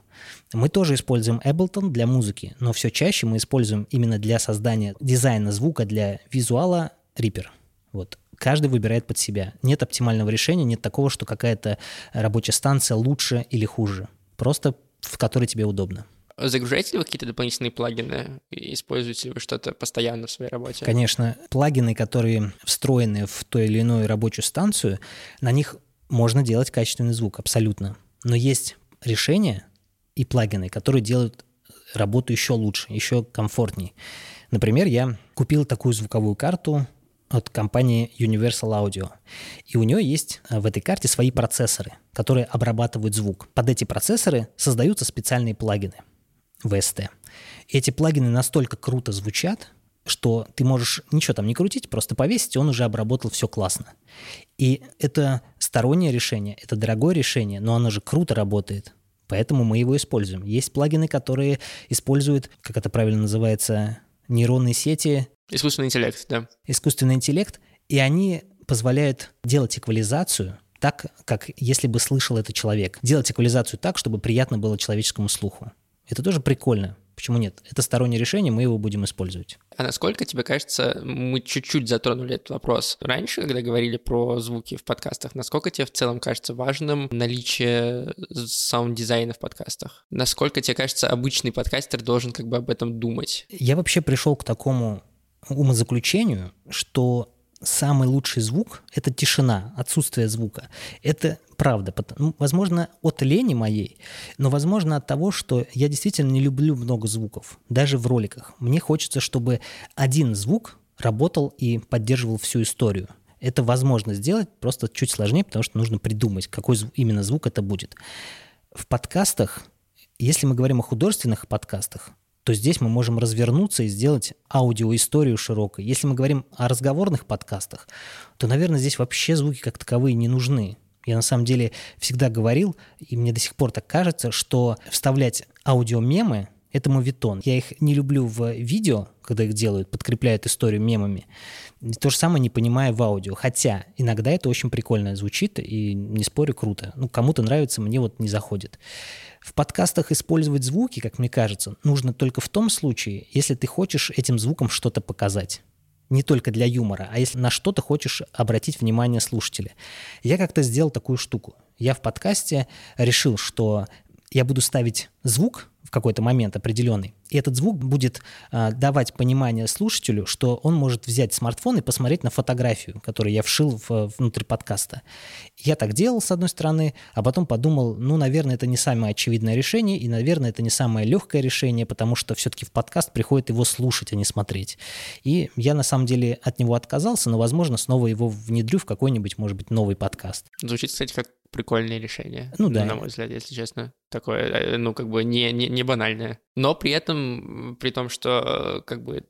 Мы тоже используем Ableton для музыки, но все чаще мы используем именно для создания дизайна звука, для визуала Reaper. Вот. Каждый выбирает под себя. Нет оптимального решения, нет такого, что какая-то рабочая станция лучше или хуже. Просто в которой тебе удобно. Загружаете ли вы какие-то дополнительные плагины? Используете ли вы что-то постоянно в своей работе? Конечно. Плагины, которые встроены в ту или иную рабочую станцию, на них можно делать качественный звук, абсолютно. Но есть решения и плагины, которые делают работу еще лучше, еще комфортнее. Например, я купил такую звуковую карту от компании Universal Audio. И у нее есть э, в этой карте свои процессоры, которые обрабатывают звук. Под эти процессоры создаются специальные плагины VST. Эти плагины настолько круто звучат, что ты можешь ничего там не крутить, просто повесить, он уже обработал все классно. И это стороннее решение, это дорогое решение, но оно же круто работает. Поэтому мы его используем. Есть плагины, которые используют, как это правильно называется, нейронные сети. Искусственный интеллект, да. Искусственный интеллект. И они позволяют делать эквализацию так, как если бы слышал это человек. Делать эквализацию так, чтобы приятно было человеческому слуху. Это тоже прикольно. Почему нет? Это стороннее решение, мы его будем использовать. А насколько тебе кажется, мы чуть-чуть затронули этот вопрос раньше, когда говорили про звуки в подкастах, насколько тебе в целом кажется важным наличие саунд-дизайна в подкастах? Насколько тебе кажется, обычный подкастер должен как бы об этом думать? Я вообще пришел к такому умозаключению, что самый лучший звук — это тишина, отсутствие звука. Это правда. Ну, возможно, от лени моей, но, возможно, от того, что я действительно не люблю много звуков, даже в роликах. Мне хочется, чтобы один звук работал и поддерживал всю историю. Это возможно сделать, просто чуть сложнее, потому что нужно придумать, какой именно звук это будет. В подкастах, если мы говорим о художественных подкастах, то здесь мы можем развернуться и сделать аудиоисторию широкой. Если мы говорим о разговорных подкастах, то, наверное, здесь вообще звуки как таковые не нужны. Я на самом деле всегда говорил, и мне до сих пор так кажется, что вставлять аудиомемы — это мовитон. Я их не люблю в видео, когда их делают, подкрепляют историю мемами. То же самое не понимаю в аудио. Хотя иногда это очень прикольно звучит, и не спорю, круто. Ну, кому-то нравится, мне вот не заходит. В подкастах использовать звуки, как мне кажется, нужно только в том случае, если ты хочешь этим звуком что-то показать. Не только для юмора, а если на что-то хочешь обратить внимание слушателя. Я как-то сделал такую штуку. Я в подкасте решил, что я буду ставить звук в какой-то момент определенный, и этот звук будет э, давать понимание слушателю, что он может взять смартфон и посмотреть на фотографию, которую я вшил в, внутрь подкаста. Я так делал, с одной стороны, а потом подумал, ну, наверное, это не самое очевидное решение, и, наверное, это не самое легкое решение, потому что все-таки в подкаст приходит его слушать, а не смотреть. И я, на самом деле, от него отказался, но, возможно, снова его внедрю в какой-нибудь, может быть, новый подкаст. Звучит, кстати, как прикольное решение. Ну да. На мой взгляд, если честно. Такое, э, ну, как бы не, не, не банальное. Но при этом, при том, что как бы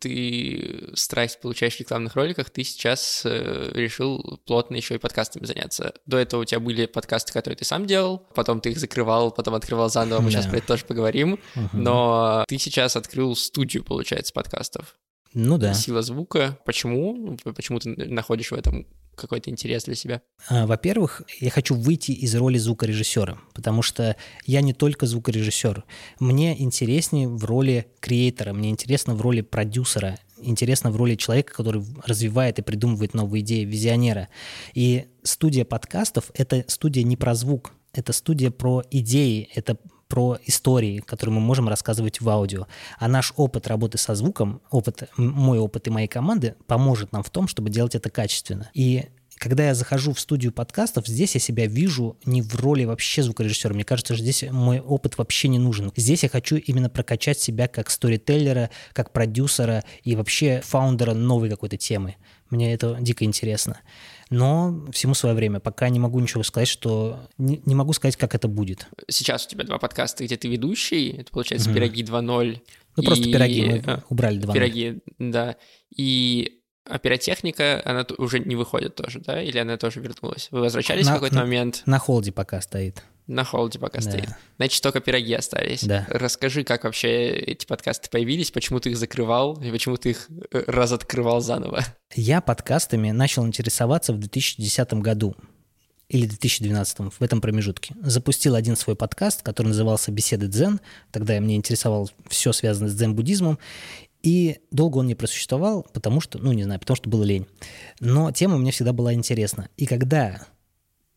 ты страсть получаешь в рекламных роликах, ты сейчас э, решил плотно еще и подкастами заняться. До этого у тебя были подкасты, которые ты сам делал, потом ты их закрывал, потом открывал заново, мы да. сейчас про это тоже поговорим. Угу. Но ты сейчас открыл студию, получается, подкастов. Ну да. Сила звука. Почему? Почему ты находишь в этом какой-то интерес для себя? А, во-первых, я хочу выйти из роли звукорежиссера, потому что я не только звукорежиссер. Мне интереснее в роли креатора, мне интересно в роли продюсера. интересно в роли человека, который развивает и придумывает новые идеи, визионера. И студия подкастов — это студия не про звук, это студия про идеи, это про истории, которые мы можем рассказывать в аудио. А наш опыт работы со звуком, опыт, мой опыт и моей команды поможет нам в том, чтобы делать это качественно. И когда я захожу в студию подкастов, здесь я себя вижу не в роли вообще звукорежиссера. Мне кажется, что здесь мой опыт вообще не нужен. Здесь я хочу именно прокачать себя как сторителлера, как продюсера и вообще фаундера новой какой-то темы. Мне это дико интересно. Но всему свое время. Пока не могу ничего сказать, что... Не, не могу сказать, как это будет. Сейчас у тебя два подкаста, где ты ведущий. Это, получается, mm-hmm. «Пироги 2.0». Ну, и... просто «Пироги». Мы а, убрали 2.0. «Пироги», да. И а пиротехника, она уже не выходит тоже, да? Или она тоже вернулась? Вы возвращались на, в какой-то на, момент? На холде пока стоит. На холде пока да. стоит. Значит, только пироги остались. Да. Расскажи, как вообще эти подкасты появились, почему ты их закрывал и почему ты их э, разоткрывал заново? Я подкастами начал интересоваться в 2010 году или 2012 в этом промежутке. Запустил один свой подкаст, который назывался «Беседы дзен». Тогда я мне интересовал все связанное с дзен-буддизмом. И долго он не просуществовал, потому что, ну, не знаю, потому что было лень. Но тема мне всегда была интересна. И когда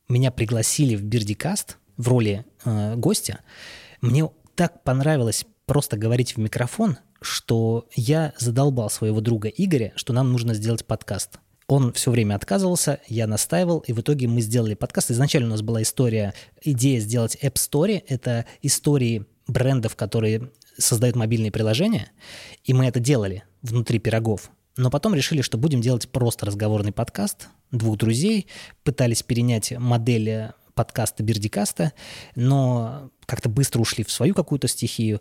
меня пригласили в Бирдикаст в роли э, гостя, мне так понравилось просто говорить в микрофон, что я задолбал своего друга Игоря, что нам нужно сделать подкаст. Он все время отказывался, я настаивал, и в итоге мы сделали подкаст. Изначально у нас была история, идея сделать App Story. Это истории брендов, которые создают мобильные приложения, и мы это делали внутри пирогов. Но потом решили, что будем делать просто разговорный подкаст двух друзей, пытались перенять модель подкаста Бердикаста, но как-то быстро ушли в свою какую-то стихию.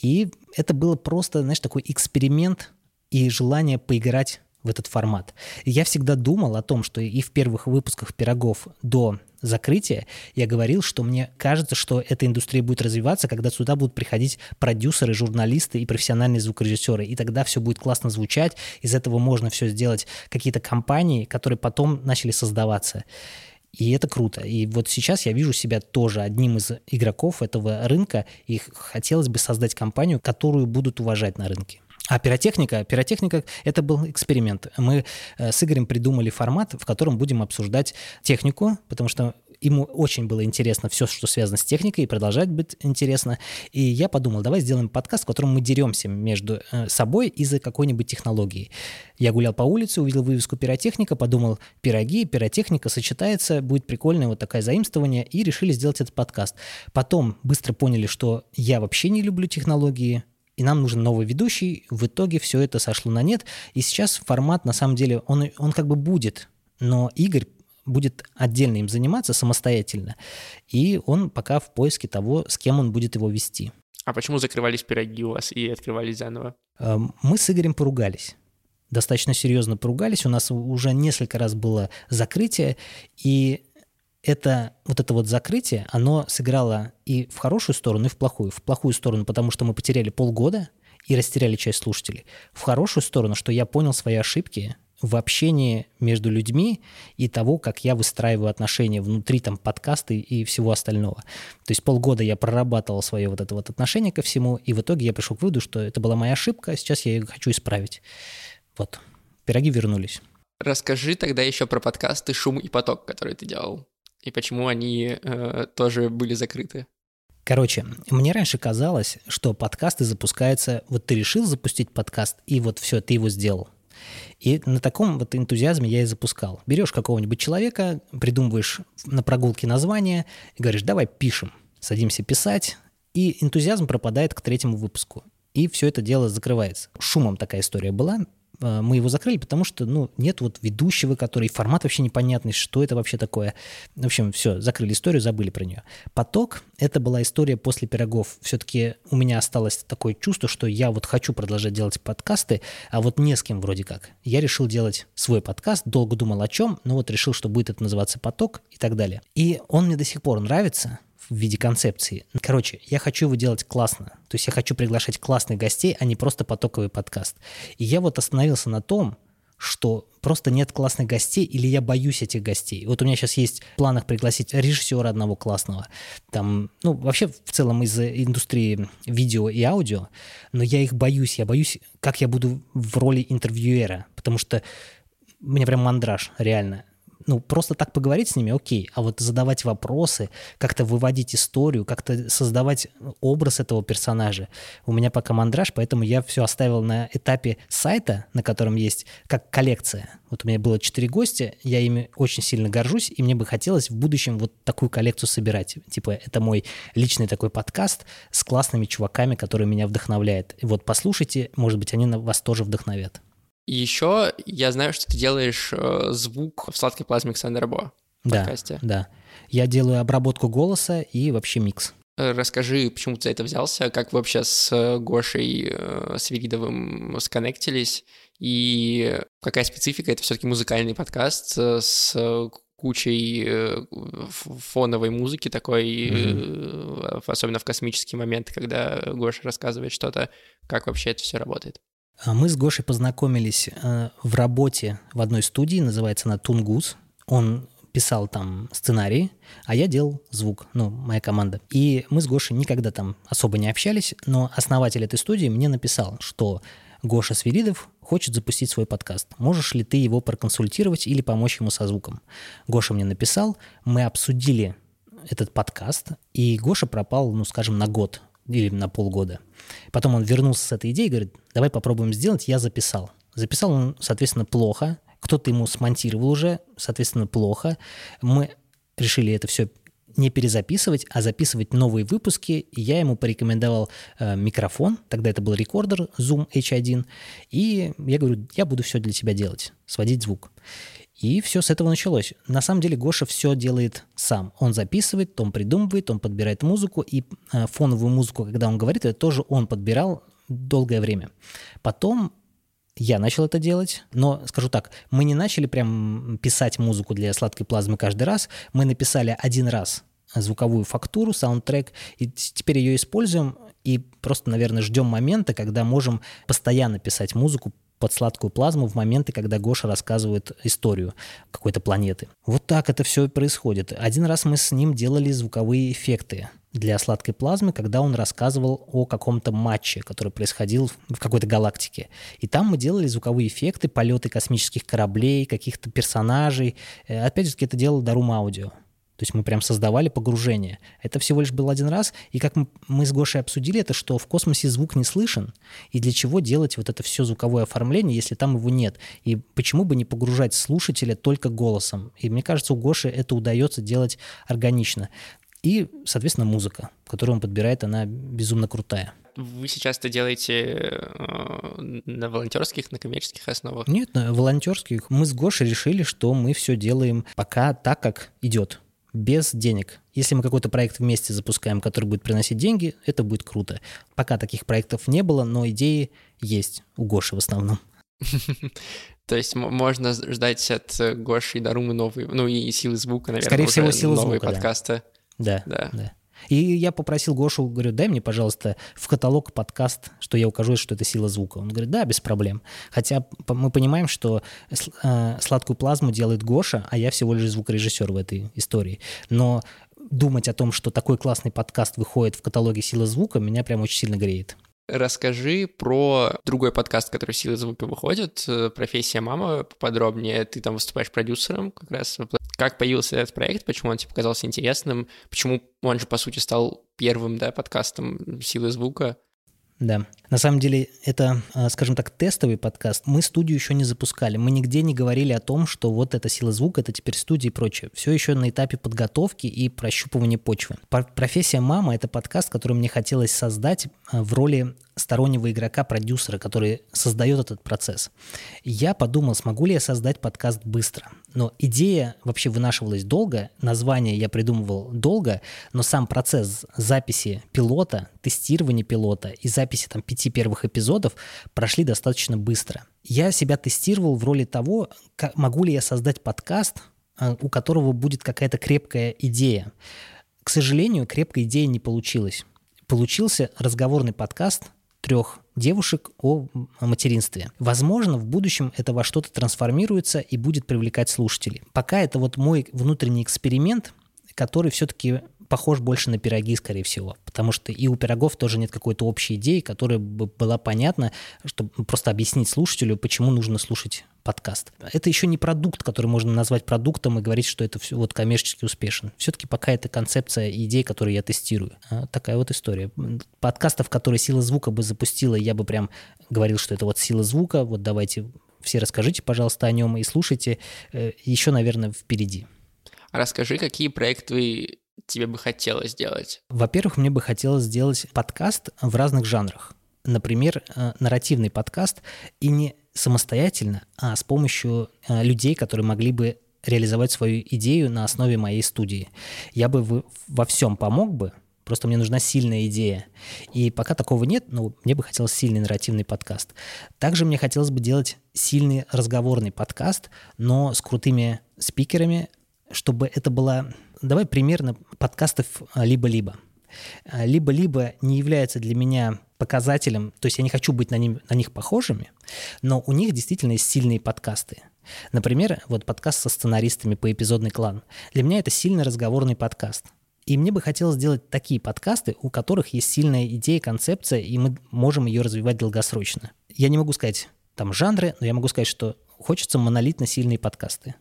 И это было просто, знаешь, такой эксперимент и желание поиграть в этот формат. я всегда думал о том, что и в первых выпусках «Пирогов» до закрытия я говорил, что мне кажется, что эта индустрия будет развиваться, когда сюда будут приходить продюсеры, журналисты и профессиональные звукорежиссеры. И тогда все будет классно звучать, из этого можно все сделать какие-то компании, которые потом начали создаваться. И это круто. И вот сейчас я вижу себя тоже одним из игроков этого рынка, и хотелось бы создать компанию, которую будут уважать на рынке. А пиротехника, пиротехника – это был эксперимент. Мы э, с Игорем придумали формат, в котором будем обсуждать технику, потому что ему очень было интересно все, что связано с техникой, и продолжать быть интересно. И я подумал, давай сделаем подкаст, в котором мы деремся между э, собой из-за какой-нибудь технологии. Я гулял по улице, увидел вывеску пиротехника, подумал, пироги, пиротехника сочетается, будет прикольное вот такое заимствование, и решили сделать этот подкаст. Потом быстро поняли, что я вообще не люблю технологии, и нам нужен новый ведущий. В итоге все это сошло на нет. И сейчас формат, на самом деле, он, он как бы будет, но Игорь будет отдельно им заниматься самостоятельно. И он пока в поиске того, с кем он будет его вести. А почему закрывались пироги у вас и открывались заново? Эм, мы с Игорем поругались. Достаточно серьезно поругались. У нас уже несколько раз было закрытие. И это вот это вот закрытие, оно сыграло и в хорошую сторону, и в плохую. В плохую сторону, потому что мы потеряли полгода и растеряли часть слушателей. В хорошую сторону, что я понял свои ошибки в общении между людьми и того, как я выстраиваю отношения внутри там подкаста и всего остального. То есть полгода я прорабатывал свое вот это вот отношение ко всему, и в итоге я пришел к выводу, что это была моя ошибка, а сейчас я ее хочу исправить. Вот. Пироги вернулись. Расскажи тогда еще про подкасты «Шум и поток», который ты делал и почему они э, тоже были закрыты? Короче, мне раньше казалось, что подкасты запускаются, вот ты решил запустить подкаст, и вот все, ты его сделал. И на таком вот энтузиазме я и запускал. Берешь какого-нибудь человека, придумываешь на прогулке название и говоришь, давай пишем. Садимся писать, и энтузиазм пропадает к третьему выпуску. И все это дело закрывается. Шумом такая история была. Э, мы его закрыли, потому что, ну, нет вот ведущего, который формат вообще непонятный, что это вообще такое. В общем, все, закрыли историю, забыли про нее. Поток — это была история после пирогов. Все-таки у меня осталось такое чувство, что я вот хочу продолжать делать подкасты, а вот не с кем вроде как. Я решил делать свой подкаст, долго думал о чем, но вот решил, что будет это называться «Поток» и так далее. И он мне до сих пор нравится, в виде концепции. Короче, я хочу его делать классно. То есть я хочу приглашать классных гостей, а не просто потоковый подкаст. И я вот остановился на том, что просто нет классных гостей или я боюсь этих гостей. Вот у меня сейчас есть в планах пригласить режиссера одного классного, там, ну, вообще в целом из индустрии видео и аудио, но я их боюсь, я боюсь, как я буду в роли интервьюера, потому что мне прям мандраж, реально ну, просто так поговорить с ними, окей, а вот задавать вопросы, как-то выводить историю, как-то создавать образ этого персонажа, у меня пока мандраж, поэтому я все оставил на этапе сайта, на котором есть как коллекция. Вот у меня было четыре гостя, я ими очень сильно горжусь, и мне бы хотелось в будущем вот такую коллекцию собирать. Типа, это мой личный такой подкаст с классными чуваками, которые меня вдохновляют. И вот послушайте, может быть, они вас тоже вдохновят. И еще я знаю, что ты делаешь э, звук в сладкой плазме Александра Бо да, подкасте. Да, я делаю обработку голоса и вообще микс. Э, расскажи, почему ты за это взялся, как вы вообще с э, Гошей Свиридовым сконнектились, и какая специфика, это все-таки музыкальный подкаст с кучей фоновой музыки такой, mm-hmm. особенно в космические моменты, когда Гоша рассказывает что-то, как вообще это все работает. А мы с Гошей познакомились э, в работе в одной студии, называется она «Тунгус». Он писал там сценарии, а я делал звук, ну, моя команда. И мы с Гошей никогда там особо не общались, но основатель этой студии мне написал, что Гоша Свиридов хочет запустить свой подкаст. Можешь ли ты его проконсультировать или помочь ему со звуком? Гоша мне написал, мы обсудили этот подкаст, и Гоша пропал, ну, скажем, на год или на полгода. Потом он вернулся с этой идеей и говорит, давай попробуем сделать, я записал. Записал он, соответственно, плохо, кто-то ему смонтировал уже, соответственно, плохо. Мы решили это все не перезаписывать, а записывать новые выпуски. Я ему порекомендовал э, микрофон, тогда это был рекордер Zoom H1, и я говорю, я буду все для тебя делать, сводить звук. И все с этого началось. На самом деле Гоша все делает сам. Он записывает, он придумывает, он подбирает музыку, и э, фоновую музыку, когда он говорит, это тоже он подбирал долгое время. Потом я начал это делать, но скажу так, мы не начали прям писать музыку для сладкой плазмы каждый раз. Мы написали один раз звуковую фактуру, саундтрек, и теперь ее используем и просто, наверное, ждем момента, когда можем постоянно писать музыку под сладкую плазму в моменты, когда Гоша рассказывает историю какой-то планеты. Вот так это все происходит. Один раз мы с ним делали звуковые эффекты для сладкой плазмы, когда он рассказывал о каком-то матче, который происходил в какой-то галактике. И там мы делали звуковые эффекты, полеты космических кораблей, каких-то персонажей. Э, опять же, это делал Дарум Аудио. То есть мы прям создавали погружение. Это всего лишь был один раз. И как мы с Гошей обсудили, это что в космосе звук не слышен. И для чего делать вот это все звуковое оформление, если там его нет? И почему бы не погружать слушателя только голосом? И мне кажется, у Гоши это удается делать органично. И, соответственно, музыка, которую он подбирает, она безумно крутая. Вы сейчас это делаете э, на волонтерских, на коммерческих основах? Нет, на волонтерских. Мы с Гошей решили, что мы все делаем пока так, как идет без денег. Если мы какой-то проект вместе запускаем, который будет приносить деньги, это будет круто. Пока таких проектов не было, но идеи есть у Гоши в основном. То есть можно ждать от Гоши и Дарумы новые, ну и силы звука, наверное, Скорее всего, силы новые звука, подкасты. Да, да, да. И я попросил Гошу, говорю, дай мне, пожалуйста, в каталог подкаст, что я укажу, что это сила звука. Он говорит, да, без проблем. Хотя мы понимаем, что э, сладкую плазму делает Гоша, а я всего лишь звукорежиссер в этой истории. Но думать о том, что такой классный подкаст выходит в каталоге «Сила звука», меня прям очень сильно греет. Расскажи про другой подкаст, который «Сила звука» выходит, э, «Профессия мама» поподробнее. Ты там выступаешь продюсером как раз. Как появился этот проект, почему он тебе показался интересным, почему он же, по сути, стал первым да, подкастом «Силы звука». Да. На самом деле, это, а, скажем так, тестовый подкаст. Мы студию еще не запускали. Мы нигде не говорили о том, что вот эта сила звука, это теперь студия и прочее. Все еще на этапе подготовки и прощупывания почвы. Профессия мама — это подкаст, который мне хотелось создать а, в роли стороннего игрока-продюсера, который создает этот процесс. Я подумал, смогу ли я создать подкаст быстро. Но идея вообще вынашивалась долго, название я придумывал долго, но сам процесс записи пилота, тестирования пилота и записи там пяти первых эпизодов прошли достаточно быстро. Я себя тестировал в роли того, могу ли я создать подкаст, а, у которого будет какая-то крепкая идея. К сожалению, крепкая идея не получилась. Получился разговорный подкаст трех девушек о материнстве. Возможно, в будущем это во что-то трансформируется и будет привлекать слушателей. Пока это вот мой внутренний эксперимент, который все-таки похож больше на пироги, скорее всего, потому что и у пирогов тоже нет какой-то общей идеи, которая бы была понятна, чтобы просто объяснить слушателю, почему нужно слушать подкаст. Это еще не продукт, который можно назвать продуктом и говорить, что это все вот коммерчески успешен. Все-таки пока это концепция и идея, которую я тестирую. А, такая вот история. Подкастов, которые сила звука бы запустила, я бы прям говорил, что это вот сила звука, вот давайте все расскажите, пожалуйста, о нем и слушайте. Э, еще, наверное, впереди. Расскажи, какие проекты тебе бы хотелось сделать? Во-первых, мне бы хотелось сделать подкаст в разных жанрах. Например, э, нарративный подкаст и не самостоятельно, а с помощью э, людей, которые могли бы реализовать свою идею на основе моей студии. Я бы во всем помог бы, просто мне нужна сильная идея. И пока такого нет, ну, мне бы хотелось сильный нарративный подкаст. Также мне хотелось бы делать сильный разговорный подкаст, но с крутыми спикерами, чтобы это была давай примерно подкастов а, «Либо-либо». А, «Либо-либо» не является для меня показателем, то есть я не хочу быть на, ним, на них похожими, но у них действительно есть сильные подкасты. Например, вот подкаст со сценаристами по эпизодный клан. Для меня это сильный разговорный подкаст. И мне бы хотелось сделать такие подкасты, у которых есть сильная идея, концепция, и мы можем ее развивать долгосрочно. Я не могу сказать там жанры, но я могу сказать, что хочется монолитно сильные подкасты.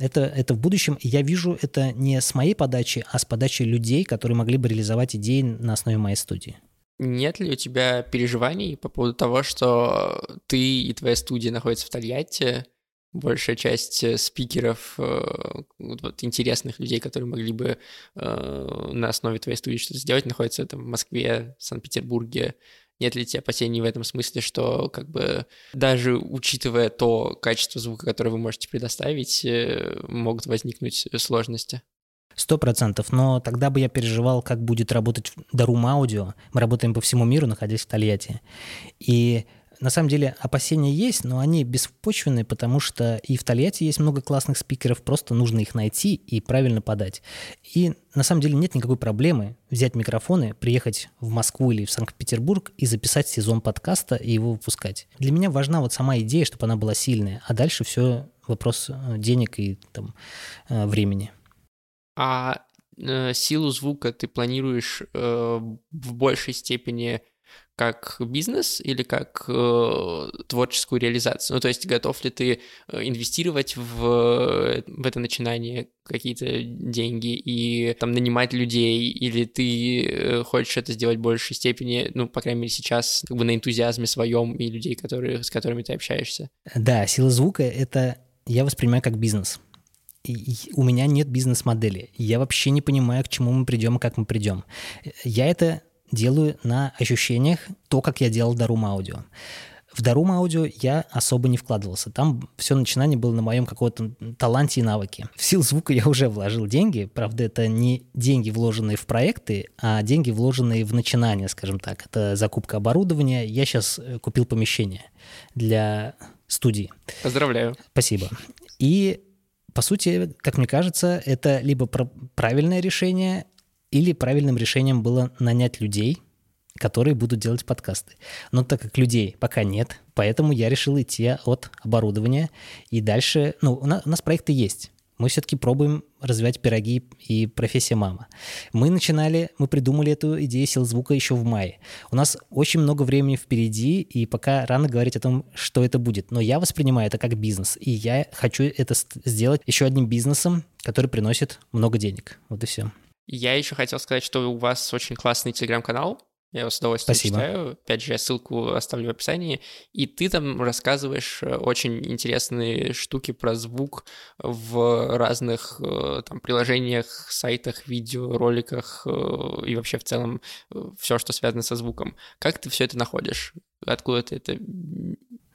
Это, это в будущем. Я вижу это не с моей подачи, а с подачи людей, которые могли бы реализовать идеи на основе моей студии. Нет ли у тебя переживаний по поводу того, что ты и твоя студия находятся в Тольятти, большая часть э, спикеров, э, вот, интересных людей, которые могли бы э, на основе твоей студии что-то сделать, находятся там в Москве, Санкт-Петербурге, нет ли тебе опасений в этом смысле, что как бы даже учитывая то качество звука, которое вы можете предоставить, э, могут возникнуть сложности? Сто процентов, но тогда бы я переживал, как будет работать Дарум Аудио. Мы работаем по всему миру, находясь в Тольятти. И на самом деле опасения есть, но они беспочвенные, потому что и в Тольятти есть много классных спикеров, просто нужно их найти и правильно подать. И на самом деле нет никакой проблемы взять микрофоны, приехать в Москву или в Санкт-Петербург и записать сезон подкаста и его выпускать. Для меня важна вот сама идея, чтобы она была сильная, а дальше все вопрос э, денег и там, э, времени. А э, силу звука ты планируешь э, в большей степени как бизнес или как э, творческую реализацию? Ну, то есть готов ли ты э, инвестировать в, в это начинание какие-то деньги и там нанимать людей, или ты э, хочешь это сделать в большей степени, ну, по крайней мере, сейчас как бы на энтузиазме своем и людей, которые, с которыми ты общаешься? Да, сила звука — это я воспринимаю как бизнес. У меня нет бизнес-модели. Я вообще не понимаю, к чему мы придем и как мы придем. Я это делаю на ощущениях то, как я делал Дарум Аудио. В Дарум Аудио я особо не вкладывался. Там все начинание было на моем каком-то таланте и навыке. В сил звука я уже вложил деньги. Правда, это не деньги, вложенные в проекты, а деньги, вложенные в начинание, скажем так. Это закупка оборудования. Я сейчас э, купил помещение для студии. Поздравляю. Спасибо. И по сути, как мне кажется, это либо правильное решение, или правильным решением было нанять людей, которые будут делать подкасты. Но так как людей пока нет, поэтому я решил идти от оборудования. И дальше, ну, у нас, у нас проекты есть. Мы все-таки пробуем развивать пироги и профессия мама. Мы начинали, мы придумали эту идею сил звука еще в мае. У нас очень много времени впереди, и пока рано говорить о том, что это будет. Но я воспринимаю это как бизнес, и я хочу это сделать еще одним бизнесом, который приносит много денег. Вот и все. Я еще хотел сказать, что у вас очень классный телеграм-канал. Я его с удовольствием Спасибо. читаю. Опять же, я ссылку оставлю в описании. И ты там рассказываешь э, очень интересные штуки про звук в разных э, там приложениях, сайтах, видео, роликах э, и вообще в целом все, что связано со звуком. Как ты все это находишь? Откуда ты это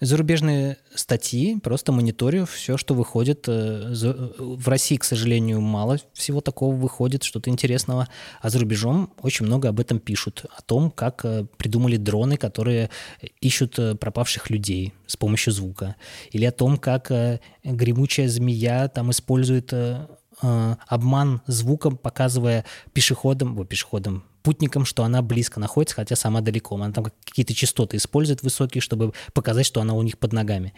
Зарубежные статьи, просто мониторю все, что выходит. Э, в России, к сожалению, мало всего такого выходит, что-то интересного, а за рубежом очень много об этом пишут, о том, как э, придумали дроны, которые ищут э, пропавших людей с помощью звука, или о том, как гремучая змея там использует обман звуком, показывая пешеходам, о, пешеходам, спутником, что она близко находится, хотя сама далеко. Она там какие-то частоты использует высокие, чтобы показать, что она у них под ногами.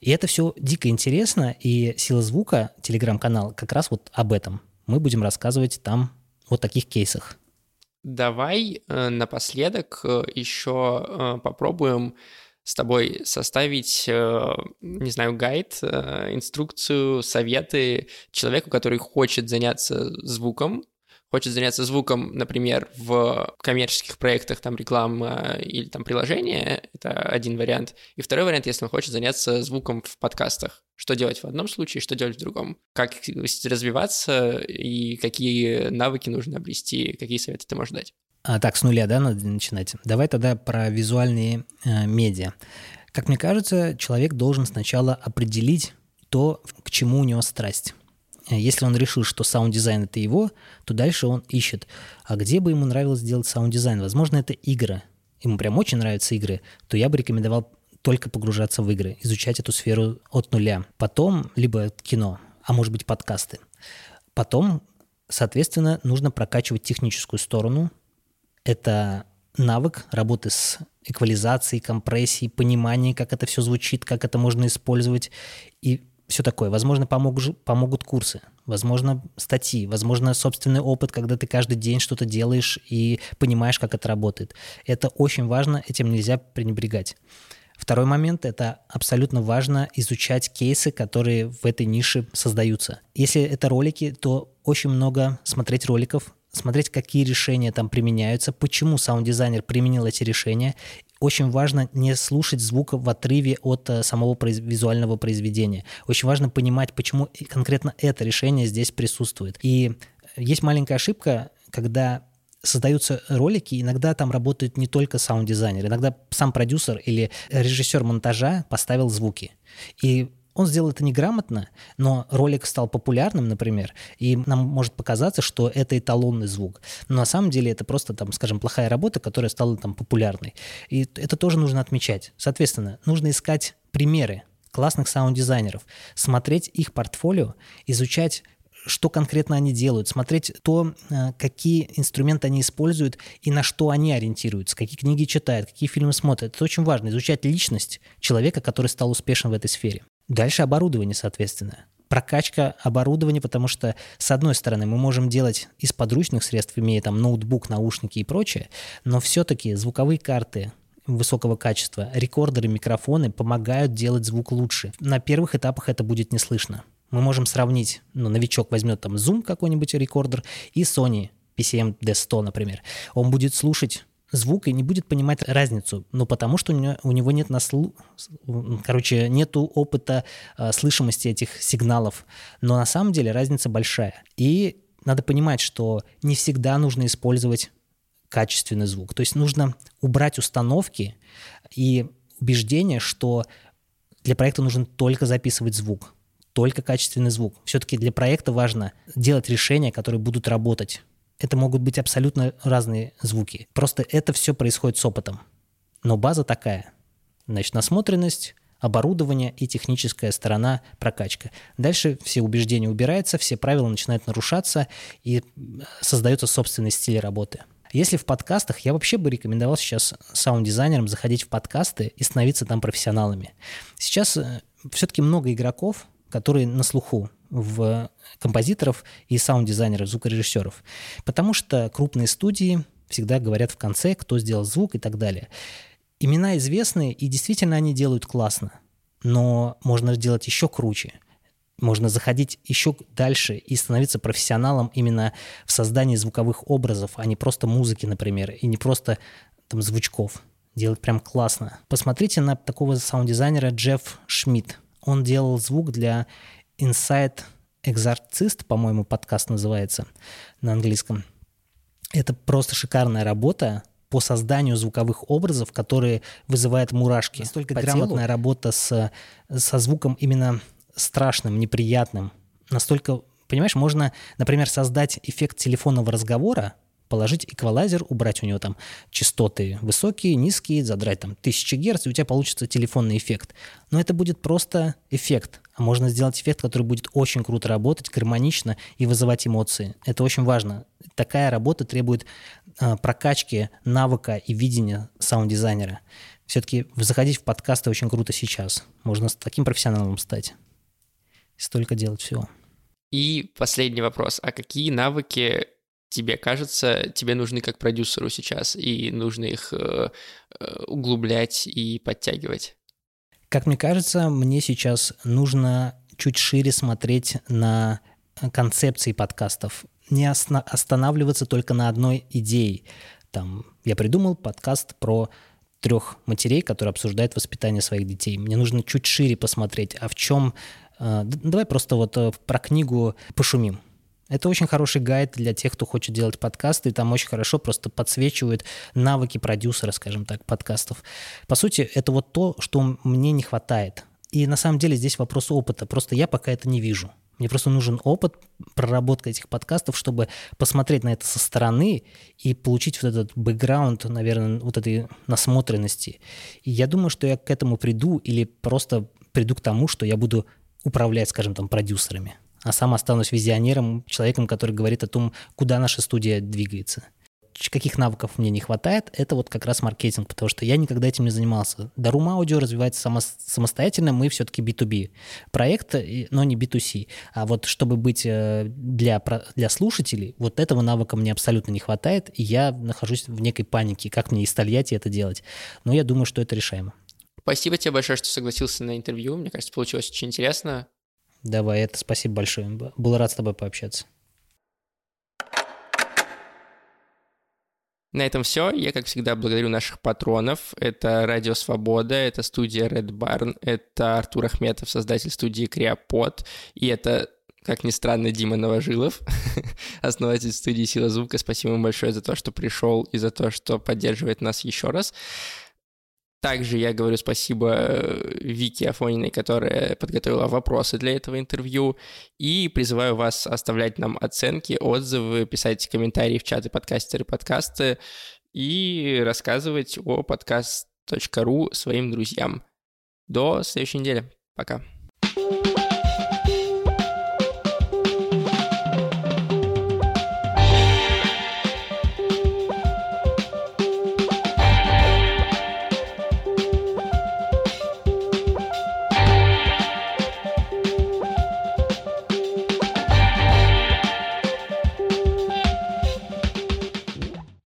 И это все дико интересно, и «Сила звука», телеграм-канал, как раз вот об этом. Мы будем рассказывать там о таких кейсах. Давай э, напоследок э, еще э, попробуем с тобой составить, не знаю, гайд, инструкцию, советы человеку, который хочет заняться звуком, хочет заняться звуком, например, в коммерческих проектах, там, реклама или там приложение, это один вариант. И второй вариант, если он хочет заняться звуком в подкастах. Что делать в одном случае, что делать в другом. Как развиваться и какие навыки нужно обрести, какие советы ты можешь дать. А, так, с нуля, да, надо начинать? Давай тогда про визуальные э, медиа. Как мне кажется, человек должен сначала определить то, к чему у него страсть. Э, если он решил, что саунд-дизайн – это его, то дальше он ищет, а где бы ему нравилось делать саунд-дизайн. Возможно, это игры. Ему прям очень нравятся игры, то я бы рекомендовал только погружаться в игры, изучать эту сферу от нуля. Потом либо кино, а может быть подкасты. Потом, соответственно, нужно прокачивать техническую сторону – это навык работы с эквализацией, компрессией, понимание, как это все звучит, как это можно использовать и все такое. Возможно, помогут, помогут курсы, возможно, статьи, возможно, собственный опыт, когда ты каждый день что-то делаешь и понимаешь, как это работает. Это очень важно, этим нельзя пренебрегать. Второй момент – это абсолютно важно изучать кейсы, которые в этой нише создаются. Если это ролики, то очень много смотреть роликов, смотреть, какие решения там применяются, почему саунд-дизайнер применил эти решения. Очень важно не слушать звука в отрыве от э, самого произ... визуального произведения. Очень важно понимать, почему конкретно это решение здесь присутствует. И есть маленькая ошибка, когда создаются ролики, иногда там работает не только саунд-дизайнер, иногда сам продюсер или режиссер монтажа поставил звуки. И он сделал это неграмотно, но ролик стал популярным, например, и нам может показаться, что это эталонный звук. Но на самом деле это просто, там, скажем, плохая работа, которая стала там популярной. И это тоже нужно отмечать. Соответственно, нужно искать примеры классных саунд-дизайнеров, смотреть их портфолио, изучать что конкретно они делают, смотреть то, э, какие инструменты они используют и на что они ориентируются, какие книги читают, какие фильмы смотрят. Это очень важно, изучать личность человека, который стал успешен в этой сфере. Дальше оборудование, соответственно. Прокачка оборудования, потому что, с одной стороны, мы можем делать из подручных средств, имея там ноутбук, наушники и прочее, но все-таки звуковые карты, высокого качества, рекордеры, микрофоны помогают делать звук лучше. На первых этапах это будет не слышно. Мы можем сравнить, ну, новичок возьмет там Zoom какой-нибудь рекордер и Sony PCM D100, например. Он будет слушать звук и не будет понимать разницу, но потому что у него, у него нет наслу... короче, нету опыта э, слышимости этих сигналов, но на самом деле разница большая. И надо понимать, что не всегда нужно использовать качественный звук. То есть нужно убрать установки и убеждение, что для проекта нужно только записывать звук, только качественный звук. Все-таки для проекта важно делать решения, которые будут работать это могут быть абсолютно разные звуки. Просто это все происходит с опытом. Но база такая. Значит, насмотренность, оборудование и техническая сторона прокачка. Дальше все убеждения убираются, все правила начинают нарушаться и создается собственный стиль работы. Если в подкастах, я вообще бы рекомендовал сейчас саунд-дизайнерам заходить в подкасты и становиться там профессионалами. Сейчас э, все-таки много игроков, которые на слуху в композиторов и саунд-дизайнеров, звукорежиссеров. Потому что крупные студии всегда говорят в конце, кто сделал звук и так далее. Имена известны, и действительно они делают классно. Но можно сделать еще круче. Можно заходить еще дальше и становиться профессионалом именно в создании звуковых образов, а не просто музыки, например, и не просто там звучков. Делать прям классно. Посмотрите на такого саунд-дизайнера Джефф Шмидт. Он делал звук для Inside Exorcist, по-моему, подкаст называется на английском. Это просто шикарная работа по созданию звуковых образов, которые вызывают мурашки. Настолько грамотная телу. работа с, со звуком именно страшным, неприятным. Настолько, понимаешь, можно, например, создать эффект телефонного разговора, положить эквалайзер, убрать у него там частоты высокие, низкие, задрать там 1000 Гц, и у тебя получится телефонный эффект. Но это будет просто эффект. Можно сделать эффект, который будет очень круто работать, гармонично и вызывать эмоции. Это очень важно. Такая работа требует э, прокачки навыка и видения саунд-дизайнера. Все-таки заходить в подкасты очень круто сейчас. Можно с таким профессионалом стать. Столько делать всего. И последний вопрос. А какие навыки тебе кажется, тебе нужны как продюсеру сейчас, и нужно их э, э, углублять и подтягивать? Как мне кажется, мне сейчас нужно чуть шире смотреть на концепции подкастов, не останавливаться только на одной идее. Там, я придумал подкаст про трех матерей, которые обсуждают воспитание своих детей. Мне нужно чуть шире посмотреть, а в чем... Э, давай просто вот про книгу пошумим. Это очень хороший гайд для тех, кто хочет делать подкасты, и там очень хорошо просто подсвечивают навыки продюсера, скажем так, подкастов. По сути, это вот то, что мне не хватает. И на самом деле здесь вопрос опыта, просто я пока это не вижу. Мне просто нужен опыт, проработка этих подкастов, чтобы посмотреть на это со стороны и получить вот этот бэкграунд, наверное, вот этой насмотренности. И я думаю, что я к этому приду или просто приду к тому, что я буду управлять, скажем, там, продюсерами а сам останусь визионером, человеком, который говорит о том, куда наша студия двигается. Каких навыков мне не хватает, это вот как раз маркетинг, потому что я никогда этим не занимался. Дарум Аудио развивается само, самостоятельно, мы все-таки B2B проект, но не B2C. А вот чтобы быть э, для, для слушателей, вот этого навыка мне абсолютно не хватает, и я нахожусь в некой панике, как мне из Тольятти это делать. Но я думаю, что это решаемо. Спасибо тебе большое, что согласился на интервью. Мне кажется, получилось очень интересно. Давай, это спасибо большое. Был рад с тобой пообщаться. На этом все. Я, как всегда, благодарю наших патронов. Это Радио Свобода, это студия Red Barn, это Артур Ахметов, создатель студии Креопод, и это как ни странно, Дима Новожилов, основатель студии Сила Звука. Спасибо ему большое за то, что пришел и за то, что поддерживает нас еще раз. Также я говорю спасибо э, Вике Афониной, которая подготовила вопросы для этого интервью. И призываю вас оставлять нам оценки, отзывы, писать комментарии в чаты подкастеры подкасты и рассказывать о подкаст.ру своим друзьям. До следующей недели. Пока.